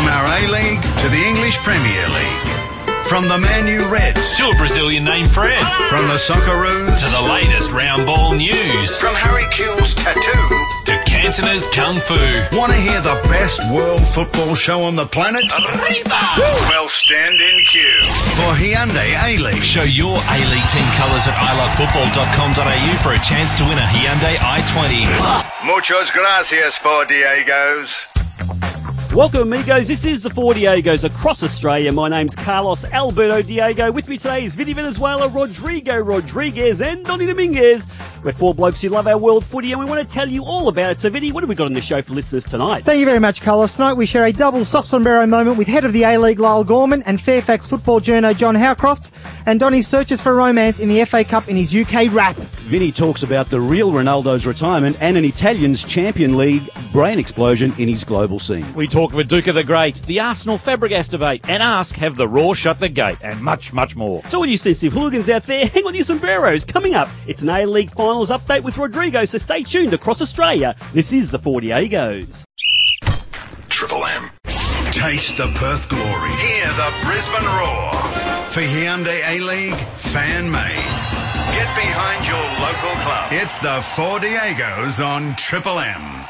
From our A-League to the English Premier League. From the Man U Reds to a Brazilian named Fred. From the Socceroos to the latest round ball news. From Harry Kewell's tattoo to Cantona's kung fu. Want to hear the best world football show on the planet? Arriba! Well, stand in queue for Hyundai A-League. Show your A-League team colours at ilovefootball.com.au for a chance to win a Hyundai i20. Muchas gracias for Diego's. Welcome, amigos. This is the Four Diegos across Australia. My name's Carlos Alberto Diego. With me today is Vinny Venezuela, Rodrigo Rodriguez, and Donny Dominguez. We're four blokes who love our world footy, and we want to tell you all about it. So, Vinny, what have we got on the show for listeners tonight? Thank you very much, Carlos. Tonight we share a double soft sombrero moment with head of the A-League, Lyall Gorman, and Fairfax football journo, John Howcroft, and Donny searches for romance in the FA Cup in his UK rap. Vinny talks about the real Ronaldo's retirement and an Italian's Champion League brain explosion in his global scene. We talk with Duke of the Great, the Arsenal Fabregas debate, and ask have the Roar shut the gate, and much, much more. So all you see sensitive hooligans out there, hang on your sombreros. Coming up, it's an A-League Finals update with Rodrigo, so stay tuned across Australia. This is the Four Diegos. Triple M. Taste the Perth glory. Hear the Brisbane roar. For Hyundai A-League, fan made. Get behind your local club. It's the Four Diegos on Triple M.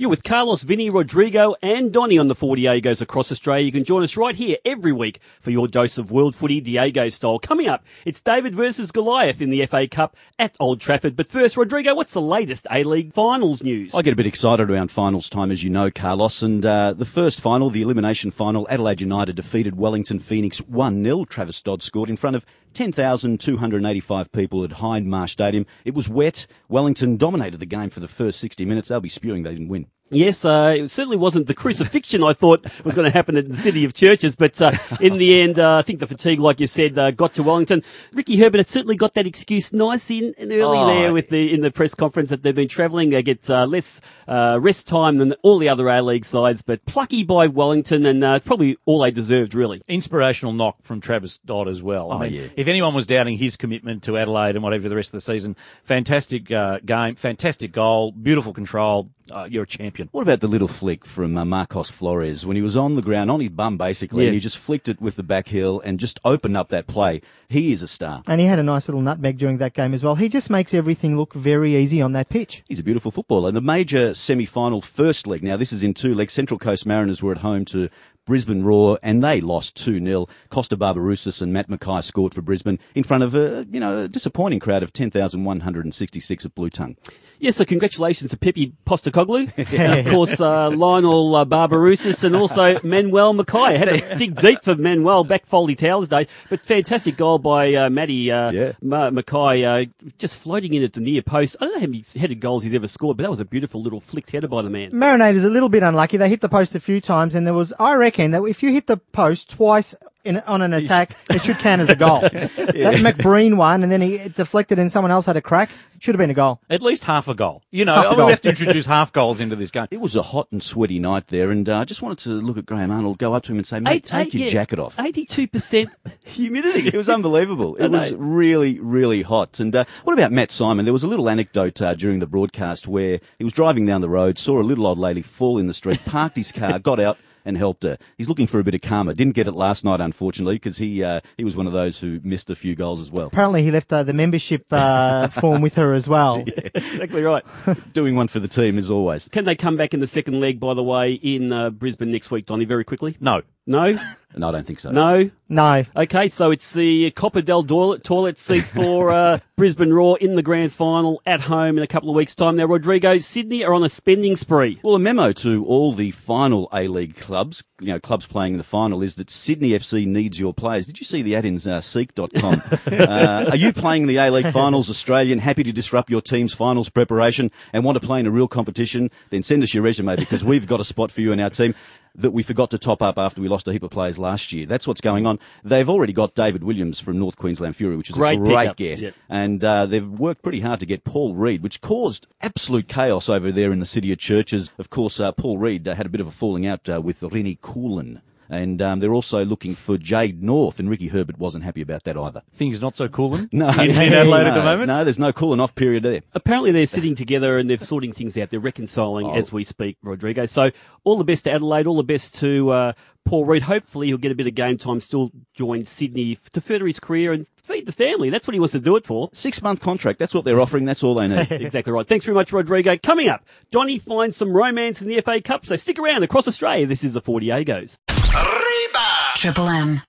You're with Carlos, Vinny, Rodrigo, and Donny on the Four Diegos across Australia. You can join us right here every week for your dose of world footy Diego style. Coming up, it's David versus Goliath in the FA Cup at Old Trafford. But first, Rodrigo, what's the latest A-League finals news? I get a bit excited around finals time, as you know, Carlos. And uh, the first final, the elimination final, Adelaide United defeated Wellington Phoenix 1-0. Travis Dodd scored in front of 10,285 people at Hindmarsh Stadium. It was wet. Wellington dominated the game for the first 60 minutes. They'll be spewing they didn't win. Yes, uh, it certainly wasn't the crucifixion I thought was going to happen in the city of churches, but uh, in the end, uh, I think the fatigue, like you said, uh, got to Wellington. Ricky Herbert had certainly got that excuse nice in and early Oh, there with the in the press conference that they've been travelling. They get uh, less uh, rest time than all the other A League sides, but plucky by Wellington and uh, probably all they deserved, really. Inspirational knock from Travis Dodd as well. Oh, I mean, yeah. if anyone was doubting his commitment to Adelaide and whatever the rest of the season, fantastic uh, game, fantastic goal, beautiful control. Uh, you're a champion. What about the little flick from uh, Marcos Flores when he was on the ground, on his bum basically, Yeah. and he just flicked it with the back heel and just opened up that play? He is a star. And he had a nice little nutmeg during that game as well. He just makes everything look very easy on that pitch. He's a beautiful footballer. And the major semi-final first leg. Now this is in two legs. Central Coast Mariners were at home to Brisbane Roar and they lost 2-0. Costa Barbarouses and Matt McKay scored for Brisbane in front of a, you know, a disappointing crowd of 10,166 at Blue Tongue. Yes, so congratulations to Pepe Postecoglou, and of course uh, Lionel uh, Barbarouses, and also Manuel McKay. Had to dig deep for Manuel back Fawlty Towers Day, but fantastic goal by uh, Matty uh, Yeah. Ma- McKay, uh, just floating in at the near post. I don't know how many headed goals he's ever scored, but that was a beautiful little flicked header by the man. Marinators a little bit unlucky. They hit the post a few times, and there was, I reckon, that if you hit the post twice in, on an attack, it should count as a goal. That McBreen one, and then he it deflected, and someone else had a crack. Should have been a goal. At least half a goal. You know, Half a we have to introduce half goals into this game. It was a hot and sweaty night there, and uh, I just wanted to look at Graham Arnold, go up to him and say, mate, Eight- take eight- your yeah, jacket off. 82% humidity. It was unbelievable. It was really, really hot. And uh, what about Matt Simon? There was a little anecdote uh, during the broadcast where he was driving down the road, saw a little old lady fall in the street, parked his car, got out. And helped her. He's looking for a bit of karma. Didn't get it last night, unfortunately, because he uh, he was one of those who missed a few goals as well. Apparently, he left uh, the membership uh, form with her as well. Yeah, exactly right. Doing one for the team as always. Can they come back in the second leg, by the way, in uh, Brisbane next week, Donny, very quickly? No. No? No, I don't think so. No? No. Okay, so it's the Copa Del toilet, toilet seat for uh, Brisbane Roar in the grand final at home in a couple of weeks' time. Now, Rodrigo, Sydney are on a spending spree. Well, a memo to all the final A-League clubs, you know, clubs playing in the final, is that Sydney FC needs your players. Did you see the ad in uh, Seek.com? uh, are you playing the A-League finals, Australian, happy to disrupt your team's finals preparation and want to play in a real competition? Then send us your resume because we've got a spot for you in our team that we forgot to top up after we lost a heap of players last year. That's what's going on. They've already got David Williams from North Queensland Fury, which is Great a great pickup. get. Yep. And uh, they've worked pretty hard to get Paul Reid, which caused absolute chaos over there in the city of churches. Of course, uh, Paul Reid uh, had a bit of a falling out uh, with Rini Coolen. And um, they're also looking for Jade North, and Ricky Herbert wasn't happy about that either. Things not so cooling No, in, in Adelaide no, at the moment. No, there's no cooling off period there. Apparently they're sitting together and they're sorting things out. They're reconciling Oh. as we speak, Rodrigo. So all the best to Adelaide, all the best to uh, Paul Reid. Hopefully he'll get a bit of game time, still join Sydney to further his career and feed the family. That's what he wants to do it for. Six month contract. That's what they're offering. That's all they need. exactly right. Thanks very much, Rodrigo. Coming up, Donny finds some romance in the FA Cup, so stick around across Australia. This is the Four Diegos. Reba! Triple M.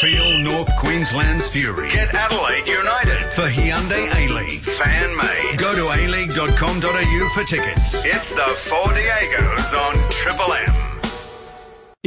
Feel North Queensland's fury. Get Adelaide United for Hyundai A-League. Fan made. Go to aleague.com.au for tickets. It's the Four Diegos on Triple M.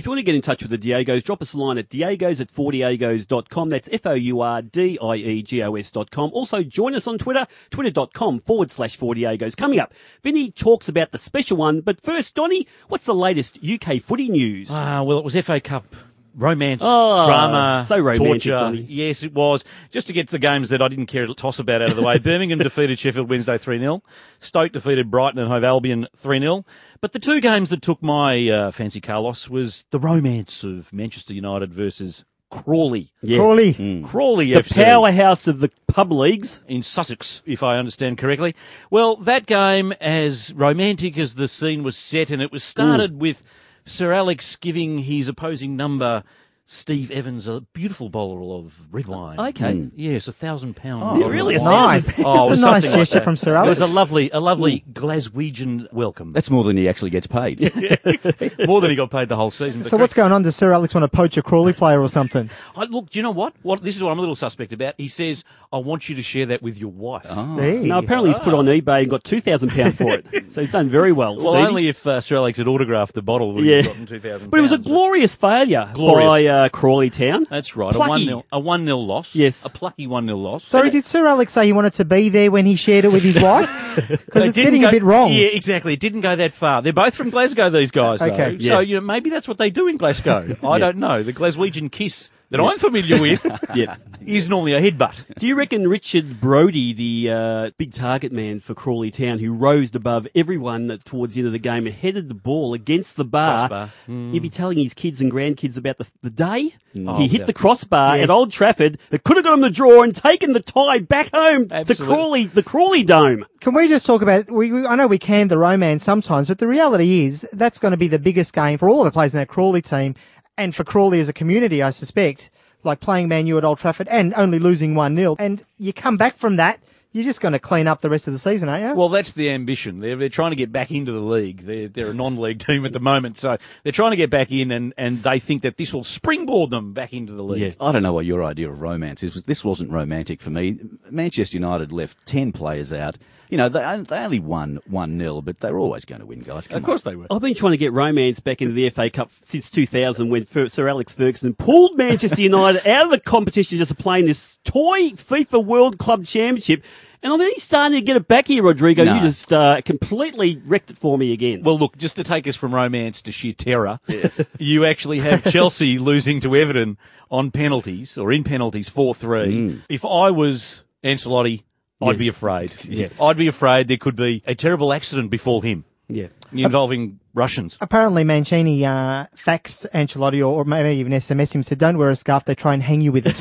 If you want to get in touch with the Diegos, drop us a line at diegos at fourdiegos.com. That's F-O-U-R-D-I-E-G-O-S dot com. Also, join us on Twitter, twitter.com forward slash fourdiegos. Coming up, Vinny talks about the special one, but first, Donny, what's the latest UK footy news? Ah, well, it was FA Cup romance, Oh, drama, so romantic, torture. Johnny. Yes, it was. Just to get to the games that I didn't care to toss about out of the way. Birmingham defeated Sheffield Wednesday 3-0. Stoke defeated Brighton and Hove Albion 3-0. But the two games that took my uh, fancy, Carlos, was the romance of Manchester United versus Crawley. yeah. Crawley. Crawley The FC powerhouse of the pub leagues. in Sussex, if I understand correctly. Well, that game, as romantic as the scene was set, and it was started with Sir Alex giving his opposing number, Steve Evans, a beautiful bottle of red uh, wine. Okay. Mm. Mm. Yes, a thousand pound. Oh, really? A wine. Nice. Oh, it That's a nice something like gesture from Sir Alex. It was a lovely, a lovely mm. Glaswegian welcome. That's more than he actually gets paid. More than he got paid the whole season. So what's going on? Does Sir Alex want to poach a Crawley player or something? I, look, do you know what? What this is what I'm a little suspect about. He says, "I want you to share that with your wife." Oh. Hey. No, apparently he's put on ah. eBay and got £2,000 for it. So he's done very well, Well, Stevie. only if uh, Sir Alex had autographed the bottle would Yeah. he have gotten two thousand. But it was a glorious failure Glorious. by uh, Uh, Crawley Town. That's right. Plucky. A one 0 a one 0 loss. Yes. A plucky one 0 loss. Sorry, did Sir Alex say he wanted to be there when he shared it with his wife? Because it's getting go- a bit wrong. Yeah, exactly. It didn't go that far. They're both from Glasgow, these guys. Okay. Though. Yeah. So you know maybe that's what they do in Glasgow. I Yeah. don't know. The Glaswegian kiss that I'm familiar with Yeah. is normally a headbutt. Do you reckon Richard Brodie, the uh, big target man for Crawley Town, who rose above everyone towards the end of the game and headed the ball against the bar, Crossbar. he'd be telling his kids and grandkids about the, the day Oh, he hit yeah. the crossbar Yes. at Old Trafford that could have got him the draw and taken the tie back home to Crawley, the Crawley Dome. Can we just talk about? We, we I know we can the romance sometimes, but the reality is that's going to be the biggest game for all of the players in that Crawley team, and for Crawley as a community, I suspect. Like playing Man U at Old Trafford and only losing one 0 and you come back from that, you're just going to clean up the rest of the season, aren't you? Well, that's the ambition. They're, they're trying to get back into the league. They're, they're a non-league team at the moment, so they're trying to get back in, and, and they think that this will springboard them back into the league. Yeah. I don't know what your idea of romance is. This wasn't romantic for me. Manchester United left 10 players out. You know, they, they only won 1 0, but they were always going to win, guys. Come Of course they were. I've been trying to get romance back into the FA Cup since 2000 when Sir Alex Ferguson pulled Manchester United out of the competition just to play in this toy FIFA World Club Championship. And I'm only starting to get it back here, Rodrigo. No. You just uh, completely wrecked it for me again. Well, look, just to take us from romance to sheer terror, you actually have Chelsea losing to Everton on penalties, or in penalties, 4-3. If I was Ancelotti, I'd Yeah. be afraid. Yeah. I'd be afraid there could be a terrible accident befall him yeah. involving Russians. Apparently, Mancini uh, faxed Ancelotti or, or maybe even SMS him said, "Don't wear a scarf. They try and hang you with it."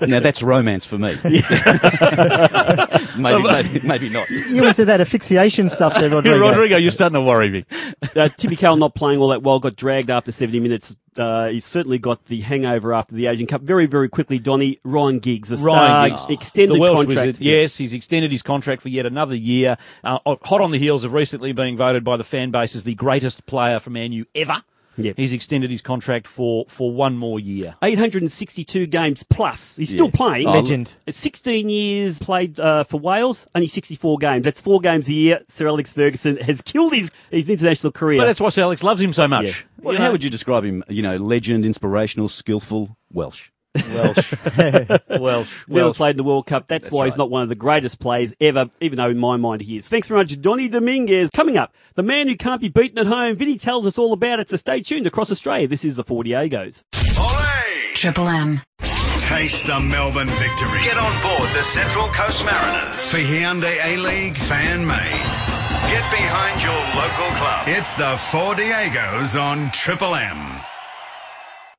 Now, that's romance for me. maybe, maybe, maybe not. you into that asphyxiation stuff there, Rodrigo. Rodrigo, you're starting to worry me. Uh, Timmy Cahill not playing all that well, got dragged after 70 minutes. Uh, he's certainly got the hangover after the Asian Cup. Very, very quickly, Donny, Ryan Giggs, a star, Ryan Giggs. extended contract. wizard. Yes, he's extended his contract for yet another year. Uh, hot on the heels of recently being voted by the fan base as the greatest player for Man U ever. Yeah. He's extended his contract for, for one more year. 862 games plus. He's still Yeah. playing. Oh, Legend. It's 16 years played uh, for Wales, only 64 games. That's four games a year. Sir Alex Ferguson has killed his, his international career. But that's why Sir Alex loves him so much. Yeah. Well, You how would you describe him? You know, legend, inspirational, skillful, Welsh. Welsh. Welsh. Never Welsh. played in the World Cup. That's, That's why he's not one of the greatest players ever, even though in my mind he is. Thanks very much, Donny Dominguez. Coming up, the man who can't be beaten at home. Vinny tells us all about it, so stay tuned across Australia. This is the Four Diegos. Olé! Triple M. Taste the Melbourne victory. Get on board the Central Coast Mariners for Hyundai A-League fan made. Get behind your local club. It's the Four Diegos on Triple M.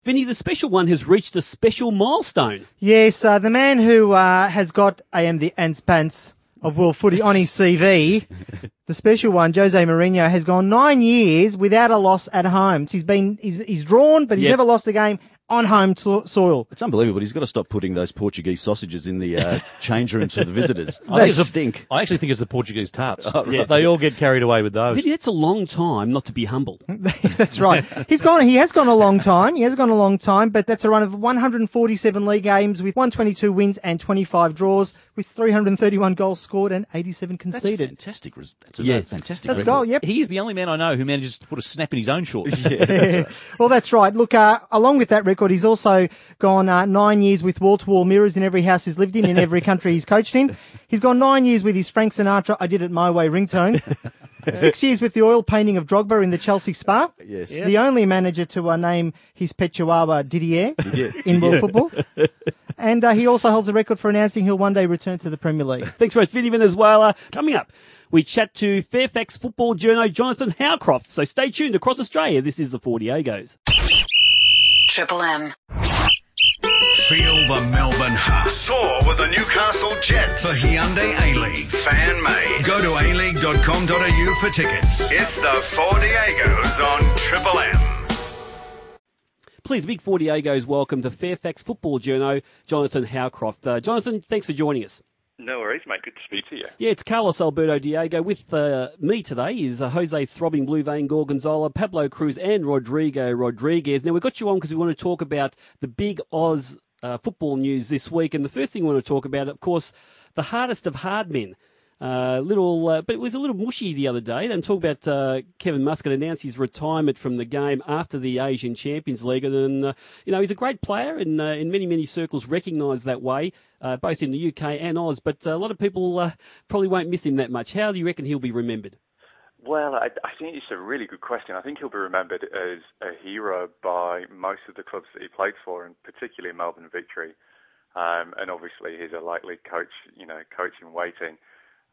Vinny, the special one has reached a special milestone. Yes, uh, the man who uh, has got I am the ants pants of World Footy on his CV, the special one, Jose Mourinho, has gone nine years without a loss at home. So He's been he's, he's drawn, but he's Yep. never lost a game on home to- soil. It's unbelievable. He's got to stop putting those Portuguese sausages in the uh, change rooms for the visitors. I they think it's a- stink. I actually think it's the Portuguese tarts. Oh, right. They all get carried away with those. Vinny, that's a long time not to be humble. That's right. He's gone. He has gone a long time. He has gone a long time, but that's a run of 147 league games with 122 wins and 25 draws, with 331 goals scored and 87 That's conceded. fantastic. res- That's a Yeah. fantastic. That's record. goal. Yep. He's the only man I know who manages to put a snap in his own shorts. well, that's right. Look, uh, along with that record, he's also gone uh, nine years with wall-to-wall mirrors in every house he's lived in, in every country he's coached in. He's gone nine years with his Frank Sinatra "I Did It My Way" ringtone. Six years with the oil painting of Drogba in the Chelsea Spa. Yes. The only manager to uh, name his pet chihuahua Didier in world football. And uh, he also holds a record for announcing he'll one day return to the Premier League. Thanks very much, Vinny Venezuela. Coming up, we chat to Fairfax football journo Jonathan Howcroft. So stay tuned across Australia. This is the Four Diegos. Triple M. Feel the Melbourne heart. Soar with the Newcastle Jets. The Hyundai A-League. Fan made. Go to aleague.com.au for tickets. It's the Four Diegos on Triple M. Please, big Four Diegos, welcome to Fairfax football journo Jonathan Howcroft. Uh, Jonathan, thanks for joining us. No worries, mate. Good to speak to you. Yeah, it's Carlos Alberto Diego. With uh, me today is uh, Jose Throbbing Blue Vein Gorgonzola, Pablo Cruz, and Rodrigo Rodriguez. Now, we've got you on because we want to talk about the big Oz uh, football news this week. And the first thing we want to talk about, of course, the hardest of hard men. Uh, little, uh, but it was a little mushy the other day. And talk about uh, Kevin Muscat announced his retirement from the game after the Asian Champions League, and uh, you know he's a great player, and uh, in many many circles recognised that way, uh, both in the UK and Oz. But uh, a lot of people uh, probably won't miss him that much. How do you reckon he'll be remembered? Well, I, I think it's a really good question. I think he'll be remembered as a hero by most of the clubs that he played for, and particularly Melbourne Victory. Um, and obviously, he's a likely coach, you know, coach in waiting.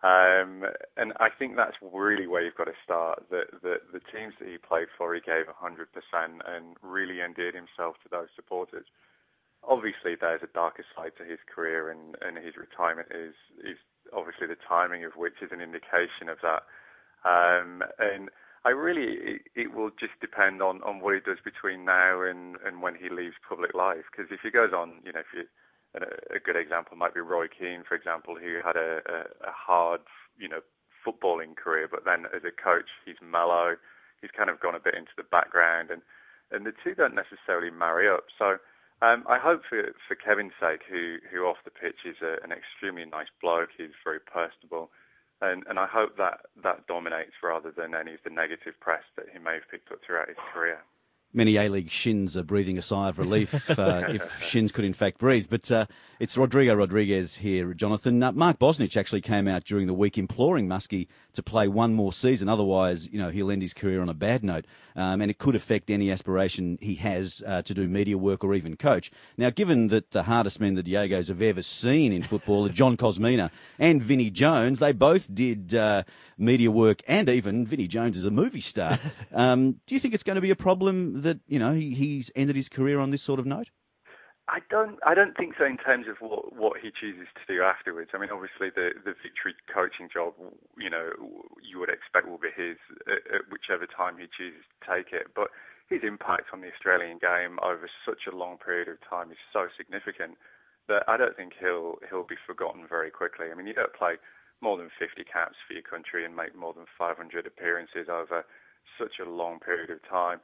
Um, and I think that's really where you've got to start. The, the, the teams that he played for, he gave 100% and really endeared himself to those supporters. Obviously, there's a darker side to his career, and, and his retirement is, is obviously the timing of which is an indication of that. Um, and I really, it, it will just depend on, on what he does between now and, and when he leaves public life. Because if he goes on, you know, if you, a, a good example might be Roy Keane, for example, who had a, a, a hard, you know, footballing career, but then as a coach, he's mellow. He's kind of gone a bit into the background, and and the two don't necessarily marry up. So um, I hope for for Kevin's sake, who who off the pitch is a, an extremely nice bloke. He's very personable, and and I hope that that dominates rather than any of the negative press that he may have picked up throughout his career. Many A-League shins are breathing a sigh of relief, uh, if shins could in fact breathe. But uh, it's Rodrigo Rodriguez here, Jonathan. Uh, Mark Bosnich actually came out during the week imploring Muskie to play one more season. Otherwise, you know, he'll end his career on a bad note. Um, and it could affect any aspiration he has uh, to do media work or even coach. Now, given that the hardest men the Diegos have ever seen in football are John Kosmina and Vinnie Jones, they both did uh, media work and even Vinnie Jones is a movie star. Um, do you think it's going to be a problem that, you know, he, he's ended his career on this sort of note? I don't. I don't think so in terms of what what he chooses to do afterwards. I mean, obviously the the victory coaching job, you know, you would expect will be his at, at whichever time he chooses to take it. But his impact on the Australian game over such a long period of time is so significant that I don't think he'll he'll be forgotten very quickly. I mean, you don't play more than 50 caps for your country and make more than 500 appearances over such a long period of time.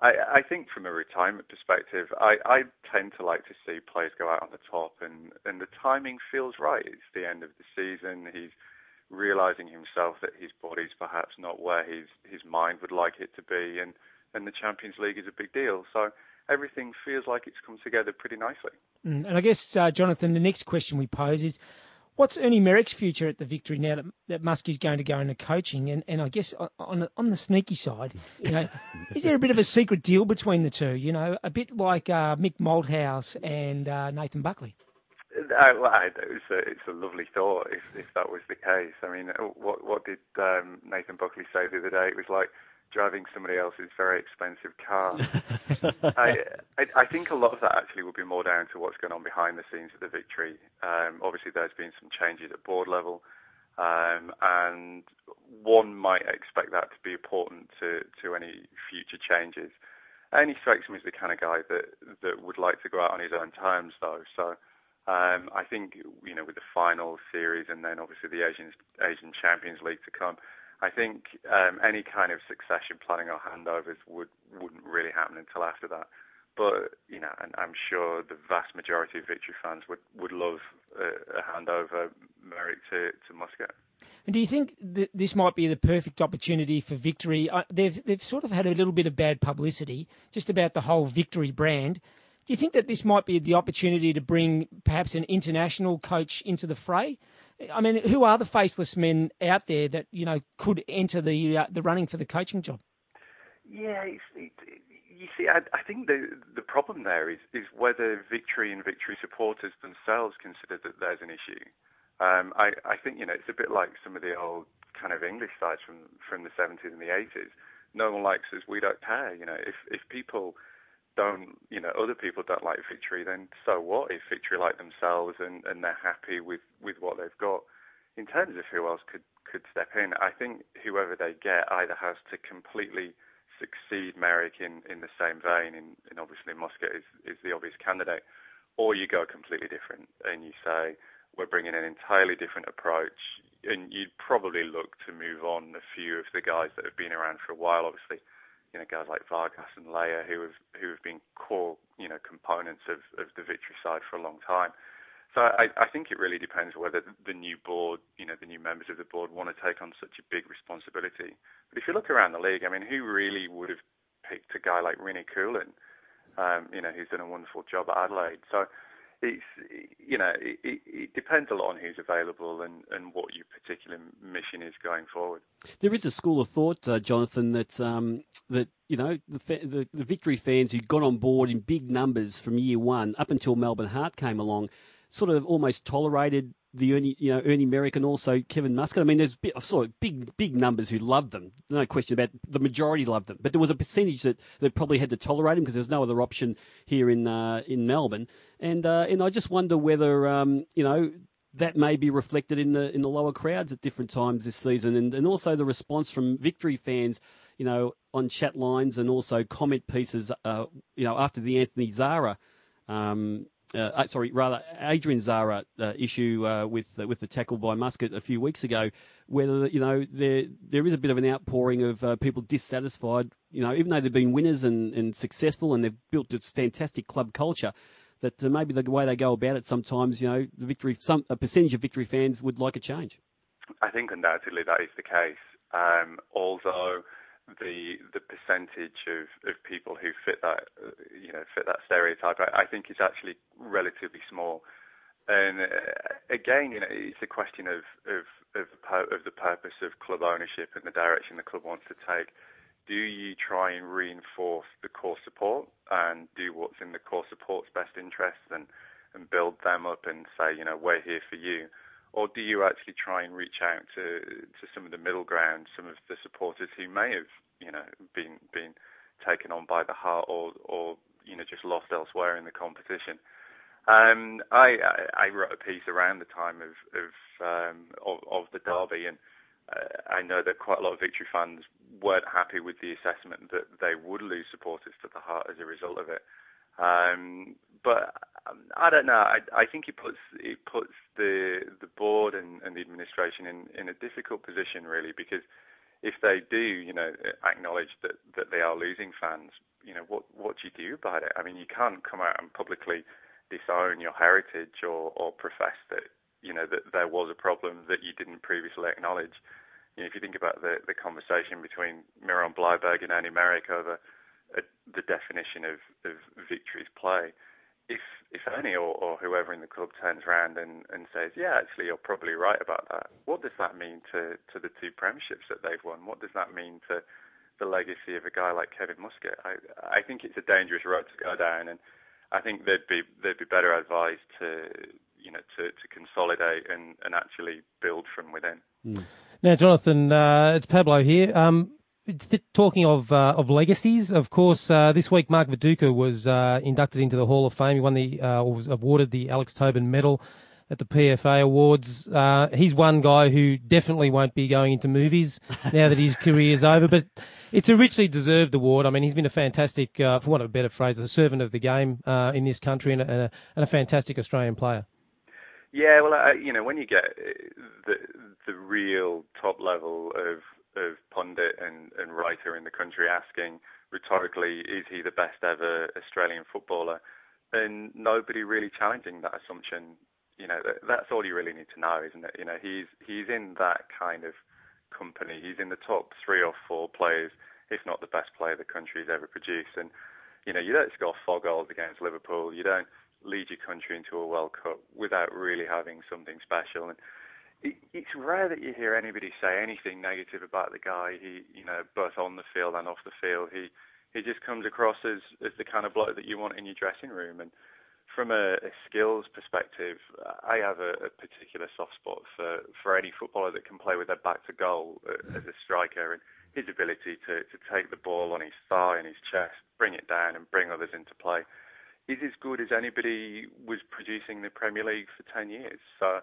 I, I think from a retirement perspective, I, I tend to like to see players go out on the top, and, and the timing feels right. It's the end of the season. He's realizing himself that his body's perhaps not where his, his mind would like it to be, and, and the Champions League is a big deal. So everything feels like it's come together pretty nicely. Mm, And I guess, uh, Jonathan, the next question we pose is, what's Ernie Merrick's future at the Victory now that, that Muskie's going to go into coaching? And, and I guess on, on on the sneaky side, you know, is there a bit of a secret deal between the two? You know, a bit like uh, Mick Malthouse and uh, Nathan Buckley. I, well, I, it's a it's a lovely thought if if that was the case. I mean, what what did um, Nathan Buckley say the other day? It was like driving somebody else's very expensive car. I, I, I think a lot of that actually will be more down to what's going on behind the scenes of the victory. Um, obviously, there's been some changes at board level, um, and one might expect that to be important to, to any future changes. And he strikes me as the kind of guy that that would like to go out on his own terms, though. So um, I think you know with the final series and then obviously the Asian Asian Champions League to come, I think um, any kind of succession planning or handovers would wouldn't really happen until after that. But you know, and I'm sure the vast majority of Victory fans would would love a, a handover Merrick to to Muscat. And do you think that this might be the perfect opportunity for Victory? Uh, they've they've sort of had a little bit of bad publicity just about the whole Victory brand. Do you think that this might be the opportunity to bring perhaps an international coach into the fray? I mean, who are the faceless men out there that you know could enter the uh, the running for the coaching job? Yeah, it, you see, I, I think the the problem there is is whether Victory and Victory supporters themselves consider that there's an issue. Um, I, I think you know it's a bit like some of the old kind of English sides from from the 70s and the 80s. No one likes us, we don't care. You know, if if people don't, you know, other people don't like Victory, then so what? If Victory like themselves and and they're happy with with what they've got. In terms of who else could could step in, I think whoever they get either has to completely succeed Merrick in, in the same vein, in, in obviously Muscat is, is the obvious candidate, or you go completely different and you say, we're bringing an entirely different approach. And you'd probably look to move on a few of the guys that have been around for a while. Obviously, you know, guys like Vargas and Leijer who have who have been core, you know, components of, of the victory side for a long time. So I, I think it really depends whether the new board, you know, the new members of the board want to take on such a big responsibility. But if you look around the league, I mean, who really would have picked a guy like Rini Coolen, um, you know, who's done a wonderful job at Adelaide? So it's you know it, it, depends a lot on who's available and, and what your particular mission is going forward. There is a school of thought, uh, Jonathan, that um, that you know the, the, the victory fans who got on board in big numbers from year one up until Melbourne Heart came along, sort of almost tolerated the Ernie, you know, Ernie Merrick and also Kevin Muscat. I mean, there's I saw big, big numbers who loved them. No question about it. the majority loved them, but there was a percentage that, that probably had to tolerate them because there's no other option here in uh, in Melbourne. And uh, and I just wonder whether um, you know that may be reflected in the in the lower crowds at different times this season, and and also the response from Victory fans, you know, on chat lines and also comment pieces, uh, you know, after the Anthony Zahra. Um, uh, uh, sorry, rather Adrian Zahra uh, issue uh, with uh, with the tackle by Muscat a few weeks ago, whether you know there there is a bit of an outpouring of uh, people dissatisfied. You know, even though they've been winners and, and successful and they've built this fantastic club culture, that maybe the way they go about it sometimes, you know, the victory some a percentage of victory fans would like a change. I think undoubtedly that is the case. Um, although the the percentage of, of people who fit that uh, you know fit that stereotype I, I think is actually relatively small. And uh, again you know it's a question of of of, of the purpose of club ownership and the direction the club wants to take. Do you try and reinforce the core support and do what's in the core support's best interests and and build them up and say you know we're here for you or do you actually try and reach out to to some of the middle ground, some of the supporters who may have you know been been taken on by the heart or or you know just lost elsewhere in the competition? Um, I, I I wrote a piece around the time of of um, of, of the derby, and uh, I know that quite a lot of victory fans weren't happy with the assessment that they would lose supporters to the heart as a result of it. Um, but um, I don't know. I, I think it puts it puts the the board and, and the administration in, in a difficult position really because if they do, you know, acknowledge that, that they are losing fans, you know, what what do you do about it? I mean, you can't come out and publicly disown your heritage or, or profess that you know that there was a problem that you didn't previously acknowledge. You know, if you think about the the conversation between Miron Bleiberg and Andy Merrick over the definition of, of victory's play, if if any or, or whoever in the club turns around and, and says, yeah, actually you're probably right about that. What does that mean to, to the two premierships that they've won? What does that mean to the legacy of a guy like Kevin Muscat? I I think it's a dangerous road to go down, and I think they'd be they'd be better advised to you know to, to consolidate and, and actually build from within. Mm. Now, Jonathan, uh, it's Pablo here. Um, talking of uh, of legacies, of course, uh, this week Mark Viduka was uh, inducted into the Hall of Fame. He won the uh, or was awarded the Alex Tobin Medal at the PFA Awards. Uh, he's one guy who definitely won't be going into movies now that his career is over, but it's a richly deserved award. I mean, he's been a fantastic, uh, for want of a better phrase, a servant of the game uh, in this country and a, and, a, and a fantastic Australian player. Yeah, well, uh, you know, when you get the the real top level of of pundit and, and writer in the country asking rhetorically, is he the best ever Australian footballer? And nobody really challenging that assumption you know, that, that's all you really need to know, isn't it? You know, he's he's in that kind of company. He's in the top three or four players, if not the best player the country's ever produced. And you know, you don't score four goals against Liverpool. You don't lead your country into a World Cup without really having something special. And it, it's rare that you hear anybody say anything negative about the guy. He, you know, both on the field and off the field, he he just comes across as as the kind of bloke that you want in your dressing room. And from a, a skills perspective, I have a, a, particular soft spot for, for any footballer that can play with their back to goal uh, as a striker and his ability to, to take the ball on his thigh and his chest, bring it down and bring others into play is as good as anybody was producing in the Premier League for 10 years. So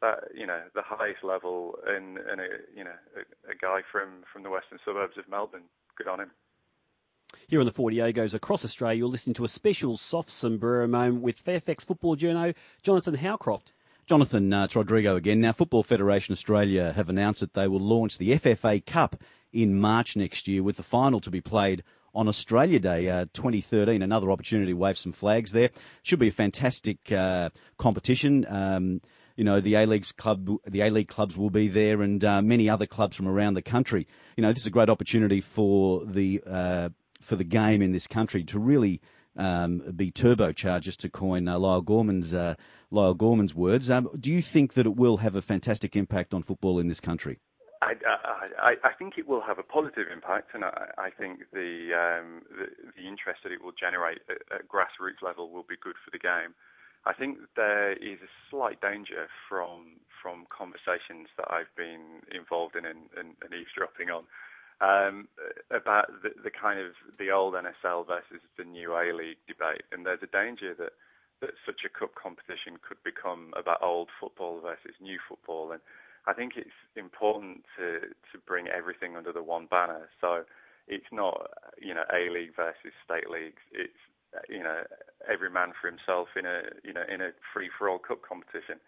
that, you know, the highest level and, and a, you know, a, a guy from, from the western suburbs of Melbourne, good on him. Here on the Four Diegos across Australia, you're listening to a special soft sombrero moment with Fairfax football journo Jonathan Howcroft. Jonathan, uh, it's Rodrigo again. Now, Football Federation Australia have announced that they will launch the FFA Cup in March next year, with the final to be played on Australia Day uh, 2013. Another opportunity to wave some flags there. Should be a fantastic uh, competition. Um, you know the A League club, the A League clubs will be there, and uh, many other clubs from around the country. You know this is a great opportunity for the uh, for the game in this country to really um, be turbocharged, to coin uh, Lyall Gorman's uh, Lyall Gorman's words. Um, do you think that it will have a fantastic impact on football in this country? I, I, I think it will have a positive impact, and I, I think the, um, the, the interest that it will generate at, at grassroots level will be good for the game. I think there is a slight danger from from conversations that I've been involved in and, and, and eavesdropping on um, about the, the kind of the old NSL versus the new A League debate, and there's a danger that that such a cup competition could become about old football versus new football, and I think it's important to to bring everything under the one banner. So it's not you know A League versus state leagues. It's you know every man for himself in a you know in a free for all cup competition.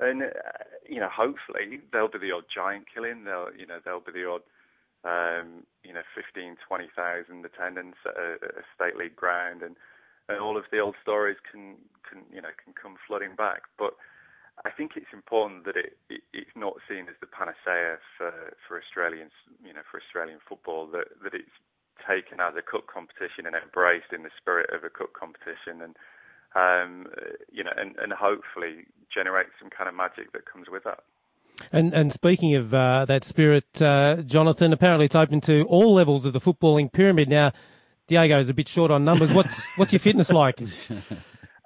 And uh, you know, hopefully there'll be the odd giant killing. There'll you know there'll be the odd um, you know, 15, 20,000 attendance at a, a state league ground, and, and all of the old stories can, can, you know, can come flooding back. But I think it's important that it, it it's not seen as the panacea for for Australians, you know, for Australian football. That that it's taken as a cup competition and embraced in the spirit of a cup competition, and um, you know, and, and hopefully generate some kind of magic that comes with that. And, and speaking of uh, that spirit, uh, Jonathan, apparently it's open to all levels of the footballing pyramid. Now, Diego is a bit short on numbers. What's what's your fitness like?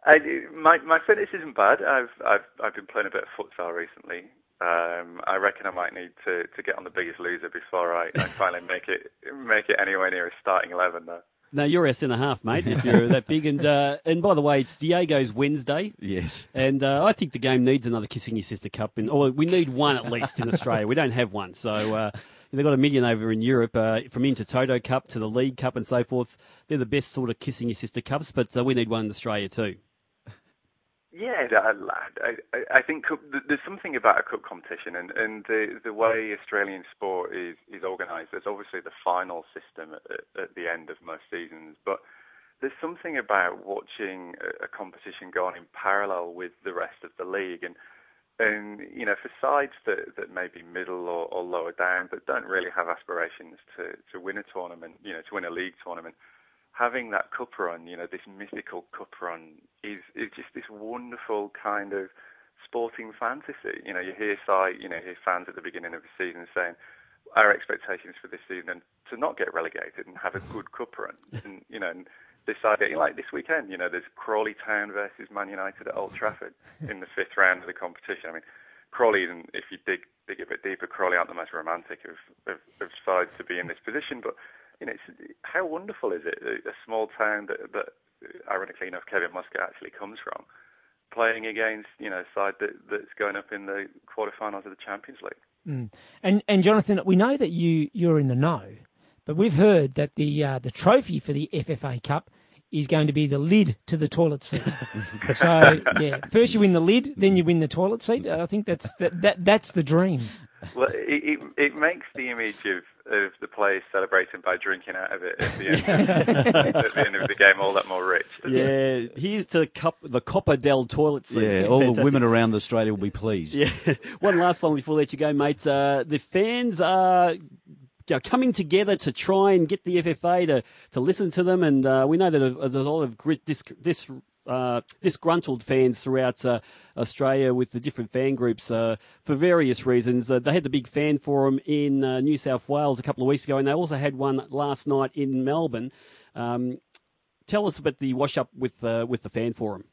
I, my my fitness isn't bad. I've I've I've been playing a bit of futsal recently. Um, I reckon I might need to, to get on the Biggest Loser before I, I finally make it make it anywhere near a starting eleven though. No, you're S and a half, mate. If you're that big, and uh, and by the way, it's Diego's Wednesday. Yes. And uh, I think the game needs another kissing your sister cup, in, or we need one at least in Australia. We don't have one, so uh, they've got a million over in Europe, uh, from Intertoto Cup to the League Cup and so forth. They're the best sort of kissing your sister cups, but uh, we need one in Australia too. Yeah, I, I, I think there's something about a cup competition and, and the, the way Australian sport is, is organised. There's obviously the final system at, at the end of most seasons, but there's something about watching a, competition go on in parallel with the rest of the league. And, and you know, for sides that, that may be middle or, or lower down, but don't really have aspirations to, to win a tournament, you know, to win a league tournament, having that cup run, you know, this mythical cup run is is just this wonderful kind of sporting fantasy. You know, you hear side, you know, hear fans at the beginning of the season saying our expectations for this season to not get relegated and have a good cup run, and you know. And, this idea, like this weekend, you know, there's Crawley Town versus Man United at Old Trafford in the fifth round of the competition. I mean, Crawley, and if you dig dig a bit deeper, Crawley aren't the most romantic of, of, of sides to be in this position. But you know, it's, how wonderful is it? A, a small town that, that, ironically enough, Kevin Muscat actually comes from, playing against you know a side that, that's going up in the quarterfinals of the Champions League. Mm. And and Jonathan, we know that you you're in the know, but we've heard that the uh, the trophy for the FFA Cup is going to be the lid to the toilet seat. so yeah, first you win the lid, then you win the toilet seat. I think that's that, that that's the dream. Well, it, it, it makes the image of, of the players celebrating by drinking out of it at the end, at the, end of the game all that more rich. Yeah, it? here's to cup, the Copa Del toilet seat. Yeah, all Fantastic. the women around Australia will be pleased. Yeah, one last one before I let you go, mate. Uh, the fans are know, coming together to try and get the FFA to, to listen to them. And uh, we know that there's a lot of grit, dis, dis, uh, disgruntled fans throughout uh, Australia with the different fan groups uh, for various reasons. Uh, they had the big fan forum in uh, New South Wales a couple of weeks ago, and they also had one last night in Melbourne. Um, tell us about the wash up with with the fan forum.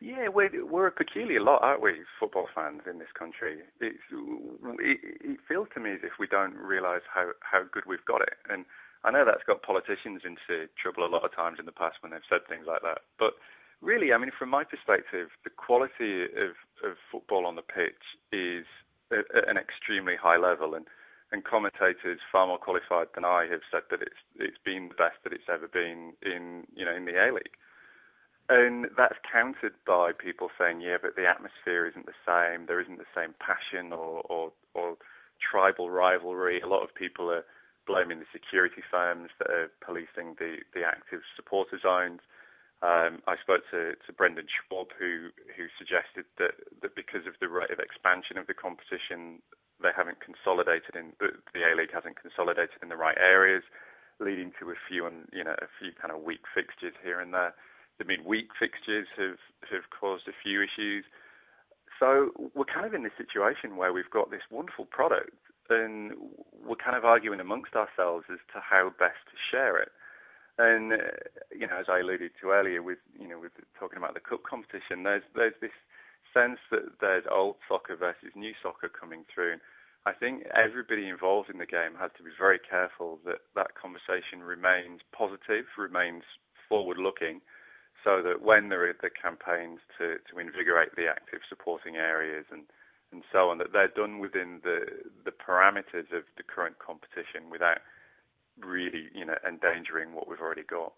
Yeah, we're, we're a peculiar lot, aren't we, football fans in this country? It's, it, it feels to me as if we don't realise how, how good we've got it. And I know that's got politicians into trouble a lot of times in the past when they've said things like that. But really, I mean, from my perspective, the quality of, of football on the pitch is at an extremely high level. And, and commentators far more qualified than I have said that it's it's been the best that it's ever been in you know in the A League. And that's countered by people saying, yeah, but the atmosphere isn't the same. There isn't the same passion or, or, or tribal rivalry. A lot of people are blaming the security firms that are policing the, the active supporter zones. Um, I spoke to, to Brendan Schwab, who, who suggested that, that because of the rate of expansion of the competition, they haven't consolidated in the, the A League hasn't consolidated in the right areas, leading to a few, and you know, a few kind of weak fixtures here and there the midweek fixtures have have caused a few issues. So we're kind of in this situation where we've got this wonderful product and we're kind of arguing amongst ourselves as to how best to share it. And uh, you know, as I alluded to earlier, with you know, with talking about the cup competition, there's there's this sense that there's old soccer versus new soccer coming through. And I think everybody involved in the game has to be very careful that that conversation remains positive, remains forward-looking, so that when there are the campaigns to, to invigorate the active supporting areas and, and so on, that they're done within the, the parameters of the current competition without really, you know, endangering what we've already got.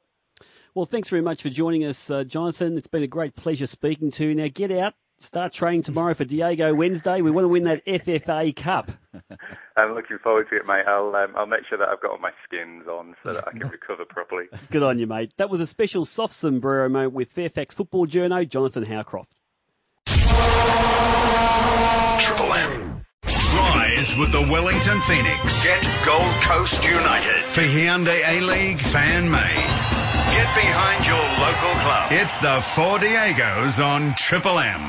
Well, thanks very much for joining us, uh, Jonathan. It's been a great pleasure speaking to you. Now, get out, start training tomorrow for Diego Wednesday. We want to win that FFA Cup. I'm looking forward to it, mate. I'll um, I'll make sure that I've got all my skins on so that I can recover properly. Good on you, mate. That was a special soft sombrero moment with Fairfax football journo Jonathan Howcroft. Triple M. Rise with the Wellington Phoenix. Get Gold Coast United for Hyundai A League fan made. Get behind your local club. It's the Four Diegos on Triple M.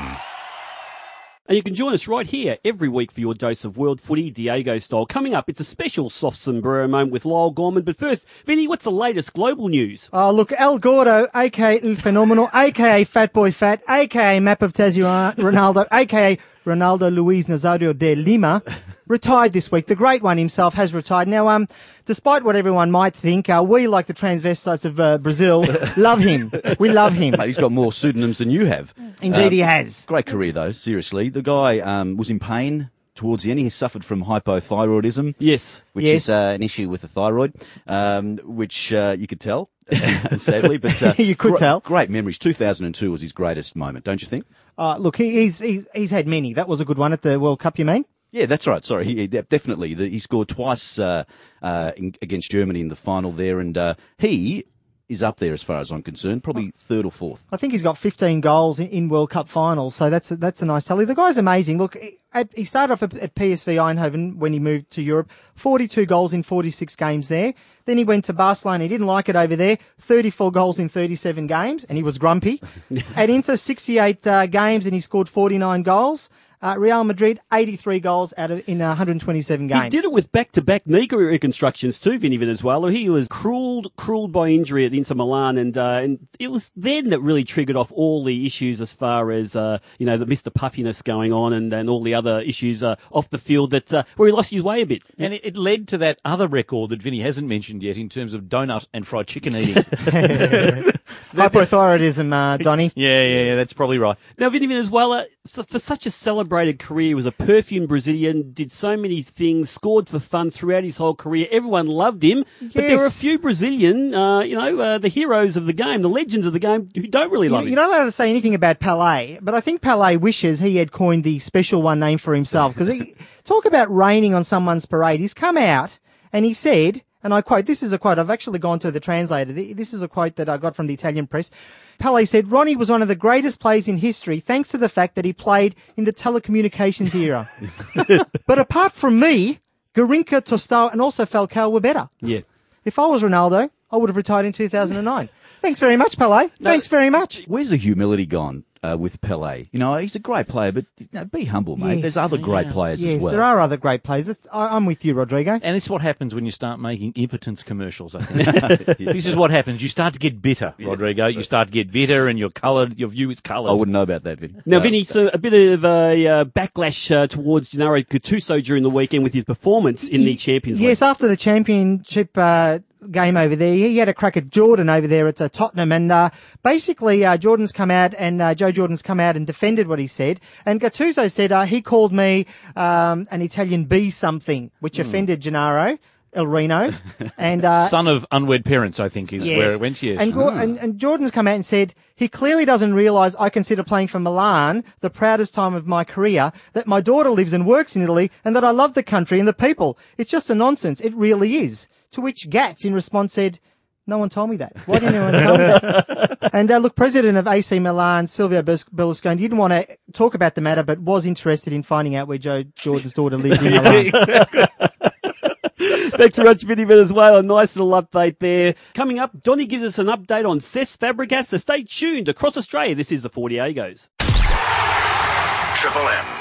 And you can join us right here every week for your dose of world footy, Diego style. Coming up, it's a special soft sombrero moment with Lyall Gorman. But first, Vinny, what's the latest global news? Oh, look, El Gordo, aka El Phenomenal, aka Fat Boy Fat, aka Map of Tassie Ronaldo, aka Ronaldo Luis Nazario de Lima, retired this week. The great one himself has retired. Now, um, despite what everyone might think, uh, we, like the transvestites of uh, Brazil, love him. We love him. Mate, he's got more pseudonyms than you have. Indeed, um, he has. Great career, though, seriously. The guy um, was in pain towards the end. He suffered from hypothyroidism. Yes. Which yes. is uh, an issue with the thyroid, um, which uh, you could tell, sadly. But uh, you could gr- tell. Great memories. 2002 was his greatest moment, don't you think? Uh, look, he's, he's he's had many. That was a good one at the World Cup, you mean? Yeah, that's right. Sorry, he, definitely. He scored twice uh, uh, in, against Germany in the final there, and uh, he is up there as far as I'm concerned, probably third or fourth. I think he's got 15 goals in, in World Cup finals, so that's a, that's a nice tally. The guy's amazing. Look, at, he started off at, at PSV Eindhoven when he moved to Europe, 42 goals in 46 games there. Then he went to Barcelona. He didn't like it over there. 34 goals in 37 games, and he was grumpy. at Inter, 68 uh, games, and he scored 49 goals. Uh, Real Madrid, 83 goals out of in uh, 127 games. He did it with back-to-back knee reconstructions too, Vinny Venezuela. He was cruelled, cruelled by injury at Inter Milan, and uh, and it was then that really triggered off all the issues as far as uh, you know the Mr. Puffiness going on, and, and all the other issues uh, off the field that uh, where he lost his way a bit. And it, it led to that other record that Vinny hasn't mentioned yet in terms of donut and fried chicken eating. Hypothyroidism, uh, Donny. yeah, yeah, yeah, that's probably right. Now, Vinny Venezuela, so for such a celebrated career, was a perfume Brazilian, did so many things, scored for fun throughout his whole career. Everyone loved him, but there were a few Brazilian, uh, you know, uh, the heroes of the game, the legends of the game, who don't really love You, him. you're not allowed to say anything about Pelé, but I think Pelé wishes he had coined the special one name for himself because talk about raining on someone's parade. He's come out and he said, and I quote, this is a quote, I've actually gone to the translator. This is a quote that I got from the Italian press. Pelé said, Ronnie was one of the greatest players in history thanks to the fact that he played in the telecommunications era. but apart from me, Garrincha, Tostao, and also Falcao were better. yeah. If I was Ronaldo, I would have retired in 2009. Thanks very much, Pelé. Thanks very much. Where's the humility gone uh, with Pele? You know, he's a great player, but you know, be humble, mate. Yes. There's other great players Yes, as well. there are other great players. It's- I, I'm with you, Rodrigo. And it's what happens when you start making impotence commercials, I think. This is what happens. You start to get bitter, Rodrigo. You start to get bitter and your colour, your view is coloured. I wouldn't know about that, Vin. Now, Uh, Vinny, so a bit of a uh, backlash uh, towards Gennaro Gattuso during the weekend with his performance in the Champions League. Yes, after the championship uh, game over there, he had a crack at Jordan over there at uh, Tottenham, and uh, basically uh, Jordan's come out and uh, Joe Jordan's come out and defended what he said, and Gattuso said uh, he called me um, an Italian B something, which offended Gennaro. El Reno, and uh, Son of unwed parents, I think, is Yes. where it went, yes. And, Gor- and, and Jordan's come out and said he clearly doesn't realise I consider playing for Milan the proudest time of my career, that my daughter lives and works in Italy, and that I love the country and the people. It's just a nonsense. It really is. To which Gats in response said, no one told me that. Why didn't anyone tell me that? And uh, look, president of AC Milan, Silvio Berlusconi, didn't want to talk about the matter, but was interested in finding out where Joe Jordan's daughter lives in Milan. Thanks very much, Vinny Venezuela. Nice little update there. Coming up, Donny gives us an update on Cesc Fabregas, so stay tuned across Australia. This is the Four Diegos. Triple M.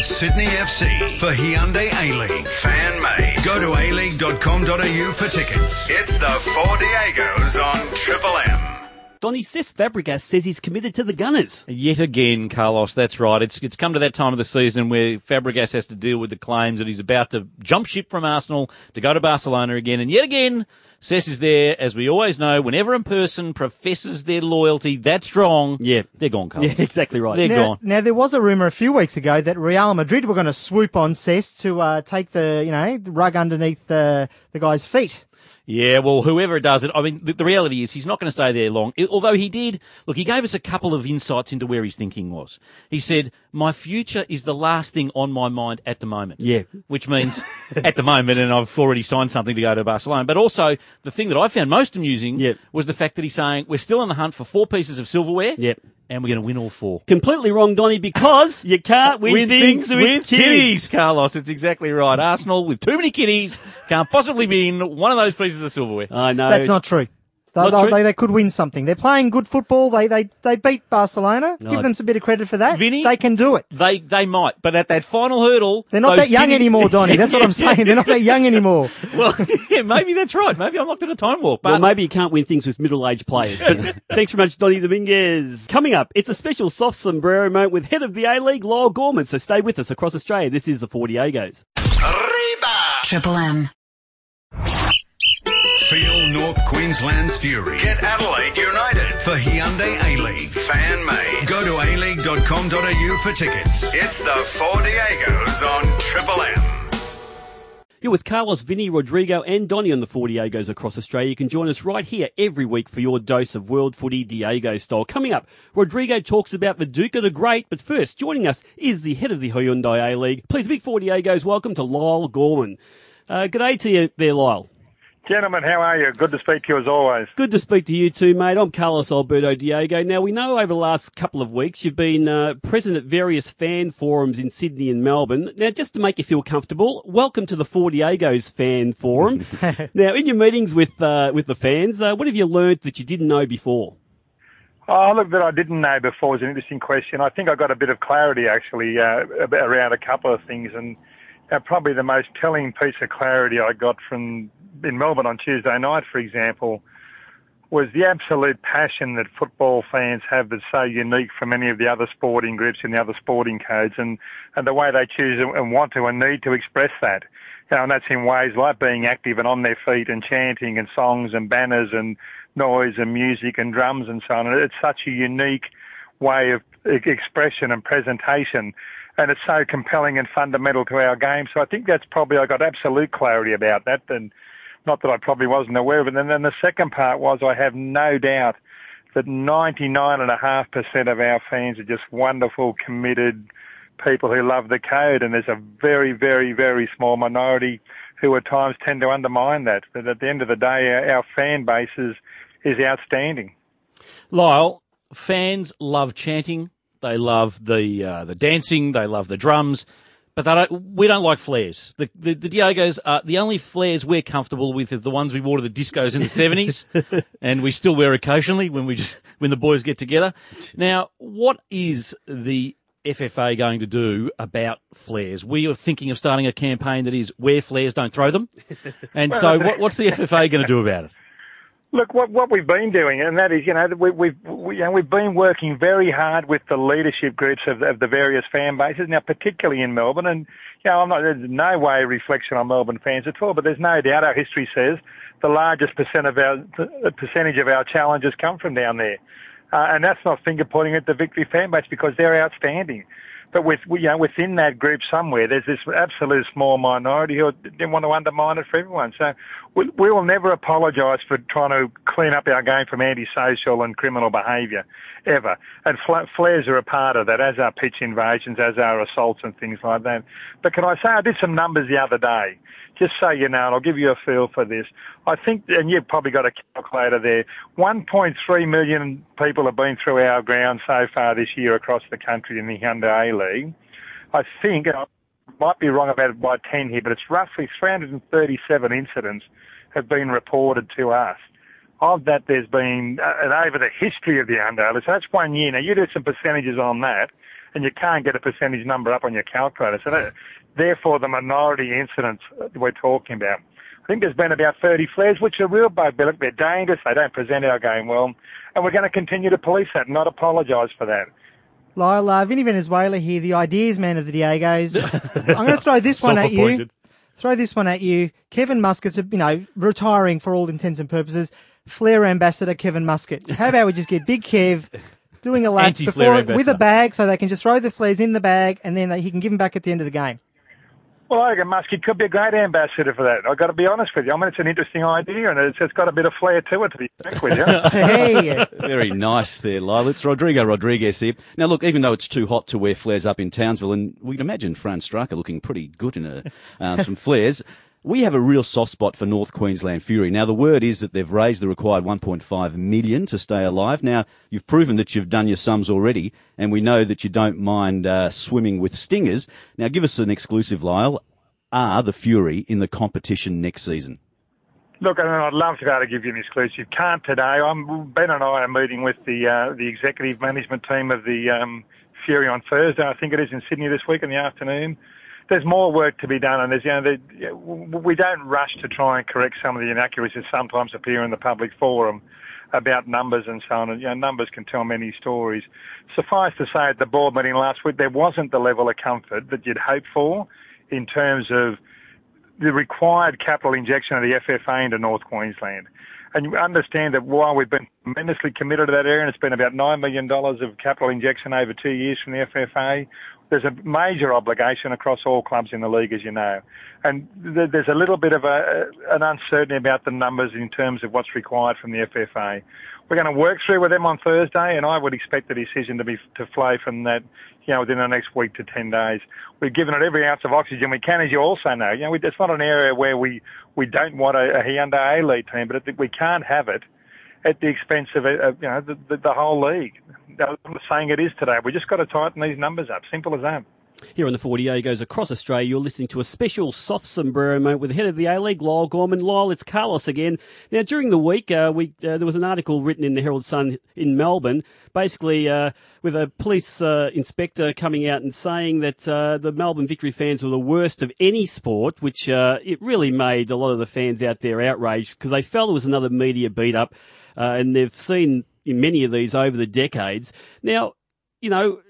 With Sydney FC for Hyundai A-League. Fan made. Go to aleague.com.au for tickets. It's the Four Diegos on Triple M. Donny Cesc Fabregas says he's committed to the Gunners. Yet again, Carlos, that's right. It's it's come to that time of the season where Fabregas has to deal with the claims that he's about to jump ship from Arsenal to go to Barcelona again. And yet again, Cesc is there, as we always know, whenever a person professes their loyalty that strong, Yeah. they're gone, Carlos. Yeah, exactly right. They're now, gone. now there was a rumor a few weeks ago that Real Madrid were going to swoop on Cesc to uh, take the you know the rug underneath the the guy's feet. Yeah, well, whoever does it, I mean, the, the reality is he's not going to stay there long. I- Although he did, look, he gave us a couple of insights into where his thinking was. He said, my future is the last thing on my mind at the moment. Yeah. Which means at the moment, and I've already signed something to go to Barcelona. But also, the thing that I found most amusing Yep. was the fact that he's saying, we're still on the hunt for four pieces of silverware. Yep. And we're going to win all four. Completely wrong, Donny, because you can't win, things, with, kitties, Carlos. It's exactly right. Arsenal with too many kitties can't possibly win one of those pieces of silverware. I know. That's not true. They, Not they, true? they, they could win something. They're playing good football. They they they beat Barcelona. No. Give them some bit of credit for that. Vinny? they can do it. They they might, but at that final hurdle, They're not those that young kitties- anymore, Donny. That's what I'm saying. They're not that young anymore. well, yeah, maybe that's right. Maybe I'm locked in a time warp. But Well, maybe you can't win things with middle-aged players. But thanks very much, Donny Dominguez. Coming up, it's a special soft sombrero moment with head of the A-League, Lyall Gorman. So stay with us across Australia. This is the Four Diegos. Triple M. Feel North Queensland's fury. Get Adelaide United for Hyundai A-League. Fan made. Go to aleague.com.au for tickets. It's the Four Diegos on Triple M. You're with Carlos, Vinny, Rodrigo, and Donny on the 4 Diegos across Australia. You can join us right here every week for your dose of world footy Diego style. Coming up, Rodrigo talks about the Duke of the Great, but first, joining us is the head of the Hyundai A-League. Please, big 4 Diegos, welcome to Lyall Gorman. Uh, day to you there, Lyall. Gentlemen, how are you? Good to speak to you as always. Good to speak to you too, mate. I'm Carlos Alberto Diego. Now, we know over the last couple of weeks you've been uh, present at various fan forums in Sydney and Melbourne. Now, just to make you feel comfortable, welcome to the Four Diegos fan forum. now, in your meetings with uh, with the fans, uh, what have you learnt that you didn't know before? Oh, look, that I didn't know before is an interesting question. I think I got a bit of clarity actually uh, around a couple of things, and uh, probably the most telling piece of clarity I got from in Melbourne on Tuesday night, for example, was the absolute passion that football fans have that's so unique from any of the other sporting groups and the other sporting codes, and and the way they choose and want to and need to express that. You know, and that's in ways like being active and on their feet and chanting and songs and banners and noise and music and drums and so on. And it's such a unique way of expression and presentation. And it's so compelling and fundamental to our game. So I think that's probably, I got absolute clarity about that. And not that I probably wasn't aware of it. And then the second part was I have no doubt that 99.5% of our fans are just wonderful, committed people who love the code. And there's a very, very, very small minority who at times tend to undermine that. But at the end of the day, our, our fan base is, is outstanding. Lyall, fans love chanting. They love the uh, the dancing. They love the drums. But they don't, we don't like flares. The, the, the Diegos are the only flares we're comfortable with are the ones we wore to the discos in the 70s, and we still wear occasionally when we just when the boys get together. Now, what is the FFA going to do about flares? We are thinking of starting a campaign that is wear flares, don't throw them. And so, what, what's the FFA going to do about it? Look, what what we've been doing, and that is, you know, we, we've we, you know, we've been working very hard with the leadership groups of, of the various fan bases. Now, particularly in Melbourne, and you know, I'm not there's no way reflection on Melbourne fans at all, but there's no doubt our history says the largest percent of our the percentage of our challenges come from down there. Uh, and that's not finger pointing at the Victory fan base because they're outstanding. But with, you know, within that group somewhere, there's this absolute small minority who didn't want to undermine it for everyone. So we, we will never apologise for trying to clean up our game from antisocial and criminal behaviour, ever. And flares are a part of that, as are pitch invasions, as are assaults and things like that. But can I say, I did some numbers the other day just so you know, and I'll give you a feel for this. I think, and you've probably got a calculator there, 1.3 million people have been through our ground so far this year across the country in the Hyundai A-League. I think, might be wrong about it by 10 here, but it's roughly 337 incidents have been reported to us. Of that, there's been, uh, over the history of the Hyundai, so that's one year. Now, you do some percentages on that, and you can't get a percentage number up on your calculator. So that, therefore the minority incidents we're talking about. I think there's been about 30 flares, which are real bugbear. They're dangerous. They don't present our game well. And we're going to continue to police that and not apologise for that. Uh, Vinny Venezuela here, the ideas man of the Diegos. I'm going to throw this one at you. Throw this one at you. Kevin Muscat's, you know, retiring for all intents and purposes. Flair ambassador Kevin Muscat. How about we just get Big Kev doing a lap before with a bag so they can just throw the flares in the bag and then they, he can give them back at the end of the game. Well, I reckon Muskie could be a great ambassador for that. I've got to be honest with you. I mean, it's an interesting idea, and it's, it's got a bit of flair to it, to be frank with you. hey. Very nice there, Lyall. It's Rodrigo Rodriguez here. Now, look, even though it's too hot to wear flares up in Townsville, and we can imagine Fran Straka looking pretty good in a, uh, some flares, we have a real soft spot for North Queensland Fury. Now, the word is that they've raised the required 1.5 million to stay alive. Now, you've proven that you've done your sums already, and we know that you don't mind uh, swimming with stingers. Now, give us an exclusive, Lyall. Are the Fury in the competition next season? Look, I mean, I'd love to be able to give you an exclusive. Can't today. I'm, ben and I are meeting with the uh, the executive management team of the um, Fury on Thursday. I think it is in Sydney this week in the afternoon there's more work to be done, and there's you know the, we don't rush to try and correct some of the inaccuracies that sometimes appear in the public forum about numbers and so on. And, you know, numbers can tell many stories. Suffice to say, at the board meeting last week, there wasn't the level of comfort that you'd hope for in terms of the required capital injection of the FFA into North Queensland. And you understand that while we've been tremendously committed to that area, and it's been about $9 million of capital injection over two years from the FFA, there's a major obligation across all clubs in the league, as you know. And th- there's a little bit of a, an uncertainty about the numbers in terms of what's required from the FFA. We're going to work through with them on Thursday, and I would expect the decision to be to flow from that, you know, within the next week to ten days. We've given it every ounce of oxygen we can, as you also know. You know, it's not an area where we we don't want a, a Hyundai A league team, but it, we can't have it at the expense of, of you know the, the, the whole league. I'm saying it is today. We just got to tighten these numbers up. Simple as that. Here on the Four Diegos across Australia, you're listening to a special soft sombrero moment with the head of the A-League, Lyall Gorman. Lyall, it's Carlos again. Now, during the week, uh, we, uh, there was an article written in the Herald Sun in Melbourne, basically uh, with a police uh, inspector coming out and saying that uh, the Melbourne Victory fans were the worst of any sport, which uh, it really made a lot of the fans out there outraged because they felt it was another media beat-up, and they've seen in many of these over the decades. Now, you know,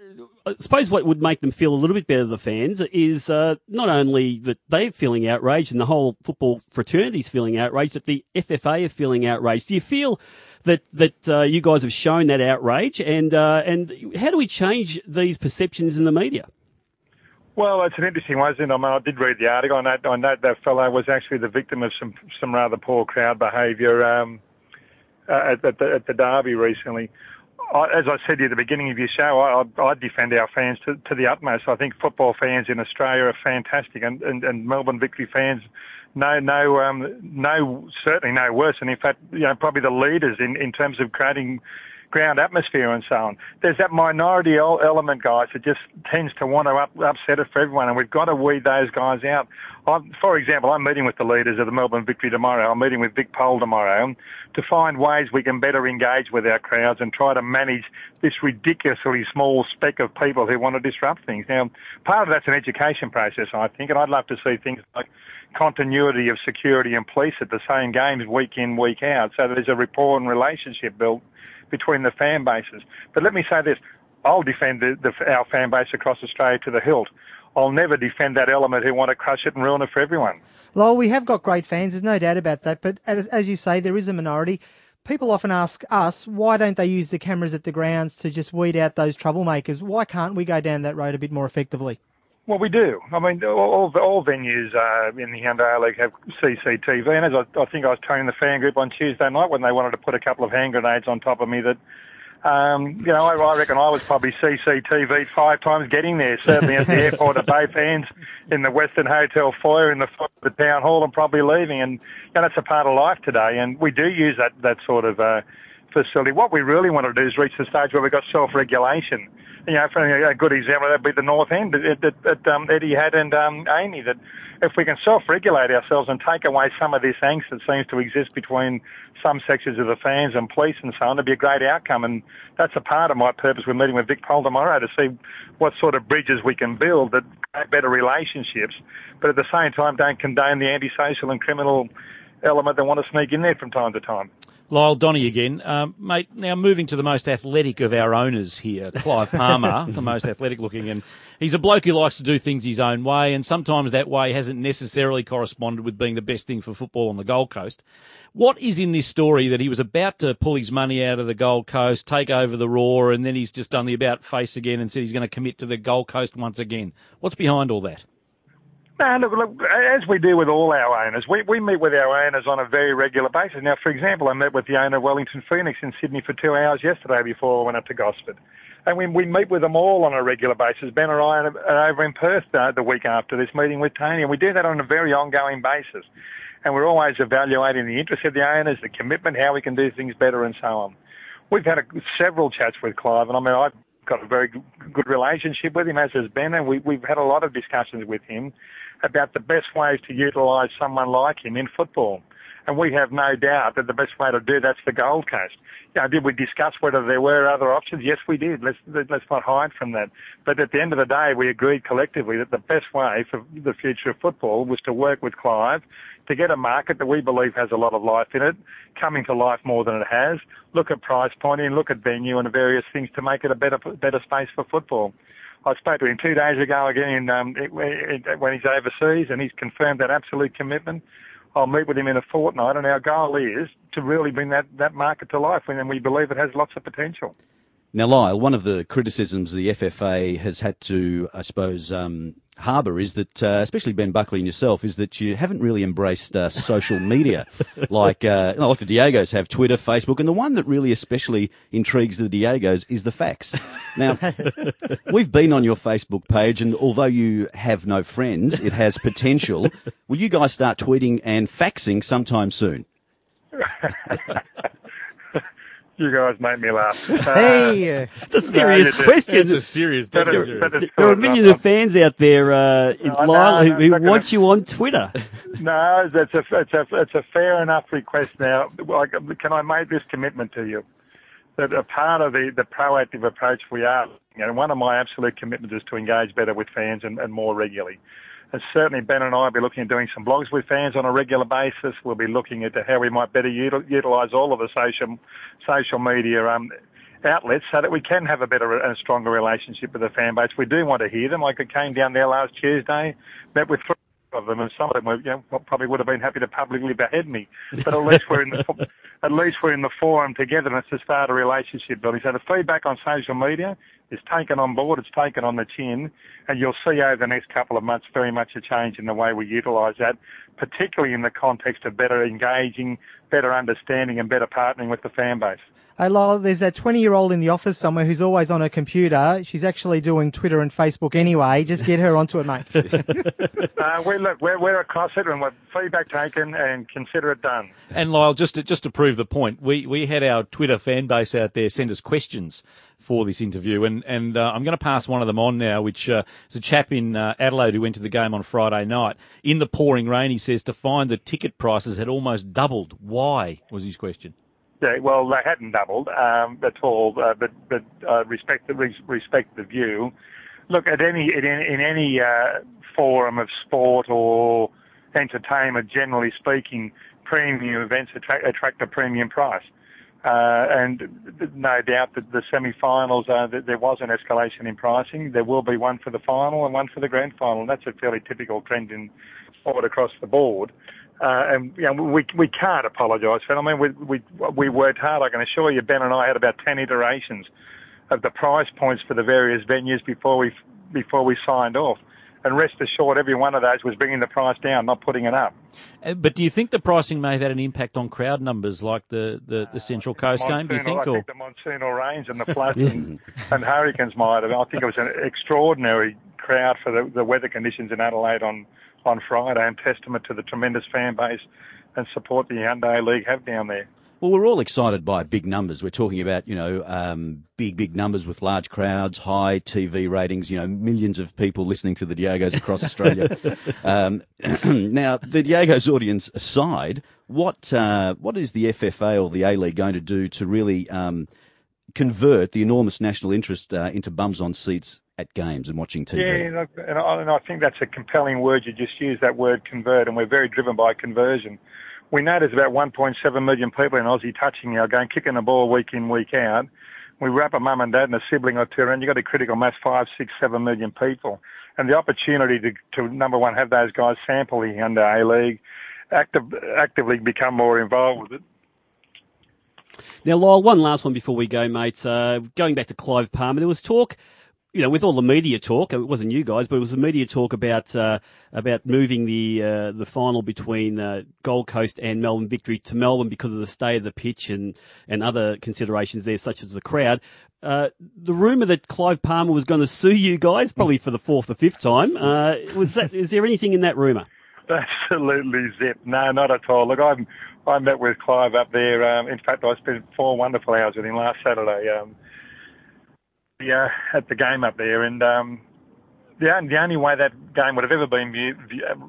I suppose what would make them feel a little bit better, the fans, is uh, not only that they're feeling outraged and the whole football fraternity is feeling outraged, that the FFA are feeling outraged. Do you feel that that uh, you guys have shown that outrage, and uh, and how do we change these perceptions in the media? Well, it's an interesting one, isn't it? I mean, I did read the article that. On that, that fellow was actually the victim of some some rather poor crowd behaviour um, at, at, the, at the derby recently. I, as I said at the beginning of your show, I, I defend our fans to, to the utmost. I think football fans in Australia are fantastic, and, and, and Melbourne Victory fans no, no, um, no, certainly no worse. And in fact, you know, probably the leaders in, in terms of creating ground atmosphere and so on. There's that minority element, guys, that just tends to want to up, upset it for everyone, and we've got to weed those guys out. I'm, for example, I'm meeting with the leaders of the Melbourne Victory tomorrow. I'm meeting with Vic Pol tomorrow to find ways we can better engage with our crowds and try to manage this ridiculously small speck of people who want to disrupt things. Now, part of that's an education process, I think, and I'd love to see things like continuity of security and police at the same games week in, week out, so there's a rapport and relationship built between the fan bases. But let me say this, I'll defend the, the, our fan base across Australia to the hilt. I'll never defend that element who want to crush it and ruin it for everyone. Lyall, we have got great fans, there's no doubt about that, but as, as you say, there is a minority. People often ask us, why don't they use the cameras at the grounds to just weed out those troublemakers? Why can't we go down that road a bit more effectively? Well, we do. I mean, all, all venues uh, in the Hyundai League have CCTV, and as I, I think I was telling the fan group on Tuesday night when they wanted to put a couple of hand grenades on top of me that um, you know, I, I reckon I was probably CCTV five times getting there, certainly at the airport at both ends, in the Westin Hotel foyer, in the, the town hall, and probably leaving. And, and that's a part of life today. And we do use that, that sort of uh, facility. What we really want to do is reach the stage where we've got self-regulation you know, for a good example, that'd be the North End that, that um, Eddie had and um, Amy. That if we can self-regulate ourselves and take away some of this angst that seems to exist between some sections of the fans and police and so on, it'd be a great outcome. And that's a part of my purpose. We're meeting with Vic Pol tomorrow to see what sort of bridges we can build that create better relationships, but at the same time don't condone the antisocial and criminal element that want to sneak in there from time to time. Lyall Donny again. Um, mate, now moving to the most athletic of our owners here, Clive Palmer, the most athletic looking. And he's a bloke who likes to do things his own way, and sometimes that way hasn't necessarily corresponded with being the best thing for football on the Gold Coast. What is in this story that he was about to pull his money out of the Gold Coast, take over the Roar, and then he's just done the about face again and said he's going to commit to the Gold Coast once again? What's behind all that? No, look, look, as we do with all our owners, we, we meet with our owners on a very regular basis. Now, for example, I met with the owner of Wellington Phoenix in Sydney for two hours yesterday before I went up to Gosford. And we, we meet with them all on a regular basis. Ben and I are over in Perth uh, the week after this meeting with Tony, and we do that on a very ongoing basis. And we're always evaluating the interest of the owners, the commitment, how we can do things better, and so on. We've had a, several chats with Clive, and I mean, I've got a very good relationship with him, as has Ben, and we, we've had a lot of discussions with him about the best ways to utilise someone like him in football. And we have no doubt that the best way to do that's the Gold Coast. You know, did we discuss whether there were other options? Yes, we did. Let's let's not hide from that. But at the end of the day, we agreed collectively that the best way for the future of football was to work with Clive to get a market that we believe has a lot of life in it, coming to life more than it has. Look at price pointing, look at venue and various things to make it a better better space for football. I spoke to him two days ago again um, when he's overseas, and he's confirmed that absolute commitment. I'll meet with him in a fortnight, and our goal is to really bring that, that market to life, and we believe it has lots of potential. Now, Lyall, one of the criticisms the FFA has had to, I suppose, um, harbour is that, uh, especially Ben Buckley and yourself, is that you haven't really embraced uh, social media like uh, like the Diegos have Twitter, Facebook, and the one that really especially intrigues the Diegos is the facts. Now, we've been on your Facebook page, and although you have no friends, it has potential. Will you guys start tweeting and faxing sometime soon? You guys make me laugh. Uh, Hey, It's a serious you do. question. It's a serious, but dead it's, serious. but There are a good. million I'm- of fans out there, uh, in I know, Lyall, who, I'm who not gonna- want you on Twitter. No, that's a, it's a, it's a fair enough request now. Like, can I make this commitment to you? That a part of the, the proactive approach we are, you know, one of my absolute commitments is to engage better with fans and, and more regularly. And certainly Ben and I will be looking at doing some blogs with fans on a regular basis. We'll be looking at how we might better util- utilise all of the social, social media, um, outlets so that we can have a better and stronger relationship with the fan base. We do want to hear them. Like I came down there last Tuesday, met with three of them, and some of them were, you know, probably would have been happy to publicly behead me. But at least we're in the at least we're in the forum together, and it's to start a relationship building. So the feedback on social media is taken on board. It's taken on the chin, and you'll see over the next couple of months very much a change in the way we utilise that, particularly in the context of better engaging, better understanding, and better partnering with the fan base. Hey Lyall, there's a 20 year old in the office somewhere who's always on her computer. She's actually doing Twitter and Facebook anyway. Just get her onto it, mate. Uh, we look, we're, we're across it and we're feedback taken and consider it done. And Lyall, just to, just to prove the point, we, we had our Twitter fan base out there send us questions for this interview, and and uh, I'm going to pass one of them on now, which uh, is a chap in uh, Adelaide who went to the game on Friday night. In the pouring rain, he says to find the ticket prices had almost doubled. Why was his question? Yeah, well, they hadn't doubled um, at all, uh, but but uh, respect the respect the view. Look at any in, in any uh, forum of sport or entertainment, generally speaking, premium events attract, attract a premium price. Uh, and no doubt that the semi-finals, that there was an escalation in pricing. There will be one for the final and one for the grand final. And That's a fairly typical trend in sport across the board. Uh, and you know, we we can't apologise for it. I mean, we we we worked hard. I can assure you, Ben and I had about ten iterations of the price points for the various venues before we before we signed off. And rest assured, every one of those was bringing the price down, not putting it up. Uh, But do you think the pricing may have had an impact on crowd numbers, like the, the, the Central Coast game? Do you think, I or think the monsoonal rains and the floods and, and hurricanes might have. I think it was an extraordinary crowd for the, the weather conditions in Adelaide on, on Friday and testament to the tremendous fan base and support the Hyundai League have down there. Well, we're all excited by big numbers. We're talking about, you know, um, big, big numbers with large crowds, high TV ratings, you know, millions of people listening to the Diegos across Australia. um, now, the Diegos audience aside, what uh, what is the FFA or the A League going to do to really um, convert the enormous national interest uh, into bums on seats at games and watching TV? Yeah, and I, and I think that's a compelling word. You just used that word convert, and we're very driven by conversion. We know there's about 1.7 million people in Aussie touching our game, kicking the ball week in, week out. We wrap a mum and dad and a sibling or two, and you've got a critical mass five, six, seven million people. And the opportunity to, to number one, have those guys sample the under A League, active, actively become more involved with it. Now, Lyle, one last one before we go, mates. Uh, going back to Clive Palmer, there was talk, you know, with all the media talk. It wasn't you guys, but it was the media talk about uh, about moving the uh, the final between uh, Gold Coast and Melbourne Victory to Melbourne because of the stay of the pitch and and other considerations there, such as the crowd. Uh, the rumour that Clive Palmer was going to sue you guys, probably for the fourth or fifth time, uh, was that? Is there anything in that rumour? Absolutely zip. No, not at all. Look, I'm, I met with Clive up there. Um, in fact, I spent four wonderful hours with him last Saturday. Um, yeah, at the game up there, and um, the, the only way that game would have ever been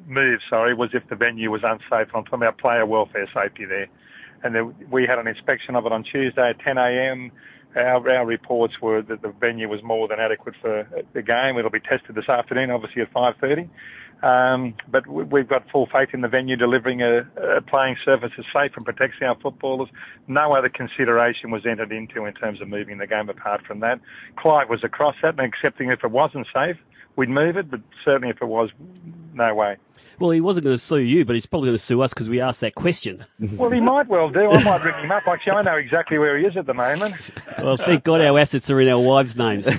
moved, sorry, was if the venue was unsafe. I'm talking about player welfare safety there. And we had an inspection of it on Tuesday at 10 a.m. Our, our reports were that the venue was more than adequate for the game. It'll be tested this afternoon, obviously at 5:30. Um, but we- we've got full faith in the venue delivering a, a playing surface that's safe and protects our footballers. No other consideration was entered into in terms of moving the game apart from that. Clive was across that and accepting if it wasn't safe, we'd move it, but certainly if it was, no way. Well, he wasn't going to sue you, but he's probably going to sue us because we asked that question. Well, he might well do. I might ring him up. Actually, I know exactly where he is at the moment. Well, thank God our assets are in our wives' names. the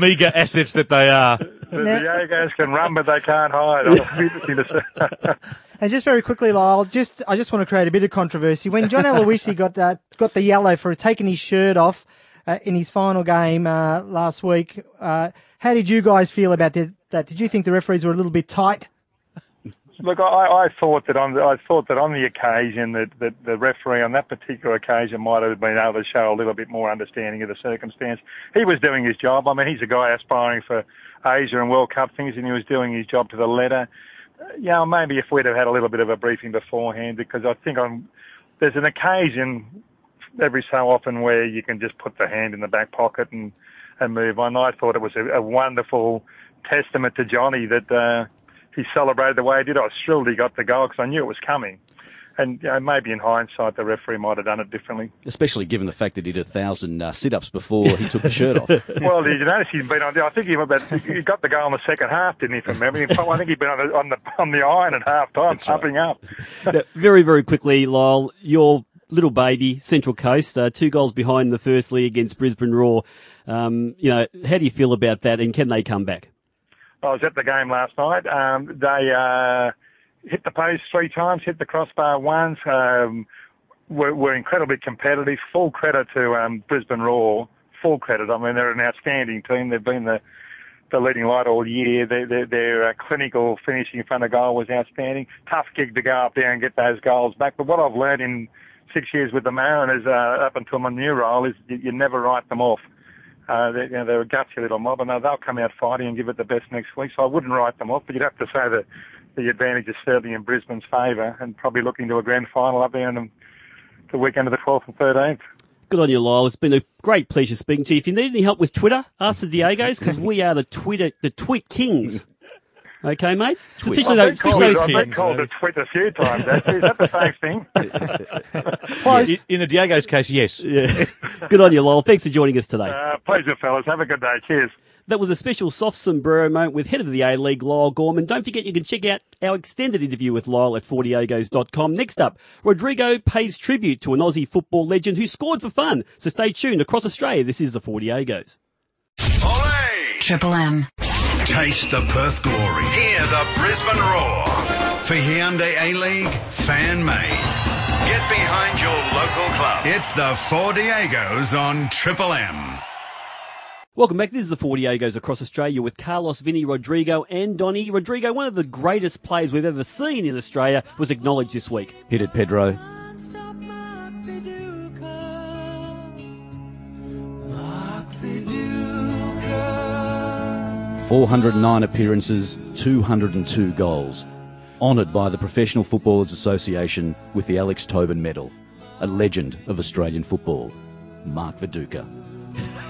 meagre assets that they are. The Diegos can run, but they can't hide. I'll interesting to see. And just very quickly, Lyall, just I just want to create a bit of controversy. When John Aloisi got that got the yellow for taking his shirt off uh, in his final game uh, last week, uh, how did you guys feel about that? that? Did you think the referees were a little bit tight? Look, I, I thought that on the, I thought that on the occasion that, that the referee on that particular occasion might have been able to show a little bit more understanding of the circumstance. He was doing his job. I mean, he's a guy aspiring for Asia and World Cup things, and he was doing his job to the letter. Know, maybe if we'd have had a little bit of a briefing beforehand, because I think on there's an occasion every so often where you can just put the hand in the back pocket and and move on. I thought it was a, a wonderful testament to Johnny that. Uh, he celebrated the way he did. I was thrilled he got the goal because I knew it was coming. And you know, maybe in hindsight, the referee might have done it differently. Especially given the fact that he did a thousand uh, sit-ups before he took the shirt off. well, did you notice he'd been on? I think he, about, he got the goal in the second half, didn't he? From memory, I think he'd been on the on the, on the iron at half time, pumping right. up. now, very very quickly, Lyall, your little baby, Central Coast, uh, two goals behind the first league against Brisbane Roar. Um, you know, how do you feel about that, and can they come back? I was at the game last night. Um, they uh, hit the post three times, hit the crossbar once. Um, were, were incredibly competitive. Full credit to um, Brisbane Roar. Full credit. I mean, they're an outstanding team. They've been the the leading light all year. Their, their, their uh, clinical finishing in front of goal was outstanding. Tough gig to go up there and get those goals back. But what I've learned in six years with the Mariners uh, up until my new role is you, you never write them off. Uh, they, you know, they're a gutsy little mob, and they'll come out fighting and give it the best next week. So I wouldn't write them off, but you'd have to say that the advantage is certainly in Brisbane's favour, and probably looking to a grand final up there in the, the weekend of the 12th and 13th. Good on you, Lyall. It's been a great pleasure speaking to you. If you need any help with Twitter, ask the Diegos because we are the Twitter, the tweet kings. Okay, mate? It's officially I've been called, it, I've been called a twit a few times, actually. Is that the same thing? Close. In, in the Diego's case, yes. Yeah. Good on you, Lyall. Thanks for joining us today. Uh, pleasure, fellas. Have a good day. Cheers. That was a special soft sombrero moment with head of the A-League, Lyall Gorman. Don't forget you can check out our extended interview with Lyall at fourdiegos.com. Next up, Rodrigo pays tribute to an Aussie football legend who scored for fun. So stay tuned. Across Australia, this is the Four Diegos. Triple M. Taste the Perth glory. Hear the Brisbane roar. For Hyundai A-League, fan made. Get behind your local club. It's the Four Diegos on Triple M. Welcome back. This is the Four Diegos across Australia with Carlos, Vinny, Rodrigo and Donny. Rodrigo, one of the greatest players we've ever seen in Australia, was acknowledged this week. Hit it, Pedro. 409 appearances, 202 goals. Honoured by the Professional Footballers Association with the Alex Tobin Medal. A legend of Australian football. Mark Viduka.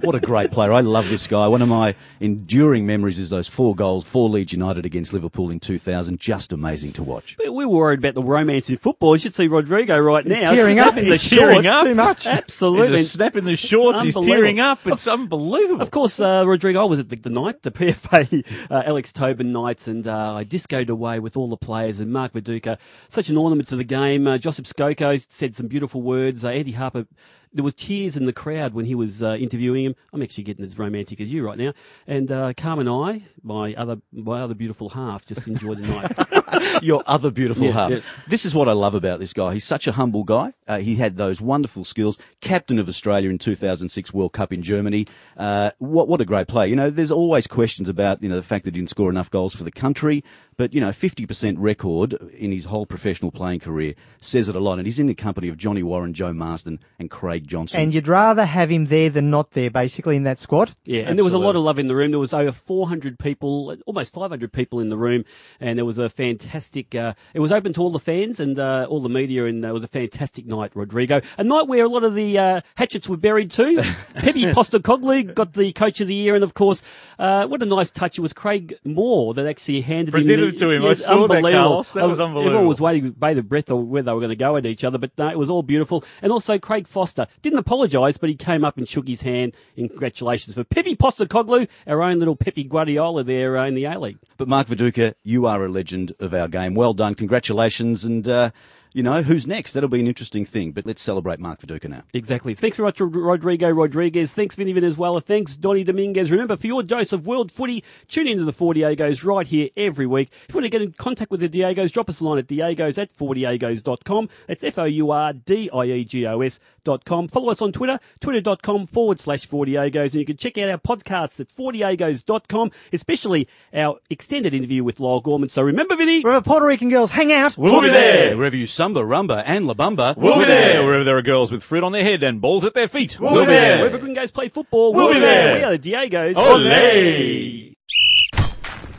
what a great player. I love this guy. One of my enduring memories is those four goals for Leeds United against Liverpool in 2000. Just amazing to watch. We were worried about the romance in football. You should see Rodrigo right now. He's tearing up in the tearing shorts. up. Too much. Absolutely. He's a snap in the shorts. He's tearing up. It's unbelievable. Of course, uh, Rodrigo, I was at the, the night, the PFA uh, Alex Tobin nights, and uh, I discoed away with all the players and Mark Viduka. Such an ornament to the game. Uh, Josip Skoko said some beautiful words. Uh, Eddie Harper there was tears in the crowd when he was uh, interviewing him. I'm actually getting as romantic as you right now. And uh, Carmen and I, my other my other beautiful half, just enjoyed the night. Your other beautiful Yeah, half. yeah. This is what I love about this guy. He's such a humble guy. Uh, he had those wonderful skills. Captain of Australia in 2006 World Cup in Germany. Uh, what what a great player. You know, there's always questions about you know the fact that he didn't score enough goals for the country, but you know, 50% record in his whole professional playing career says it a lot. And he's in the company of Johnny Warren, Joe Marston, and Craig Johnston. And you'd rather have him there than not there, basically, in that squad. Yeah, and there was a lot of love in the room. There was over 400 people, almost 500 people in the room, and there was a fantastic. Uh, it was open to all the fans and uh, all the media, and uh, it was a fantastic night, Rodrigo. A night where a lot of the uh, hatchets were buried too. Pepe Postecoglou got the Coach of the Year, and of course, uh, what a nice touch! It was Craig Moore that actually handed Presented him it to him. I saw that. Carlos. That was unbelievable. Everyone was waiting with bated breath on where they were going to go at each other, but no, it was all beautiful. And also Craig Foster didn't apologise, but he came up and shook his hand in congratulations for Pepe Postecoglou, our own little Pepe Guardiola there uh, in the A League. But Mark Viduka, you are a legend of our game. Well done. Congratulations. And, uh, you know, who's next? That'll be an interesting thing. But let's celebrate Mark Viduka now. Exactly. Thanks very much, Rodrigo Rodriguez. Thanks, Vinny Venezuela. Thanks, Donny Dominguez. Remember, for your dose of world footy, tune into the Four Diegos right here every week. If you want to get in contact with the Diegos, drop us a line at diegos at fourdiegos.com. That's F-O-U-R-D-I-E-G-O-S dot com. Follow us on Twitter, twitter.com forward slash Fourdiegos, and you can check out our podcasts at fourdiegos.com, especially our extended interview with Lyall Gorman. So remember, Vinny, Wherever Puerto Rican girls hang out. We'll be there. Wherever you samba, rumba, and la bamba, We'll be there. Wherever there are girls with fruit on their head and balls at their feet. we'll be there. Wherever Gringos play football, We'll be there. We are the Diegos. Olé!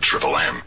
Triple M.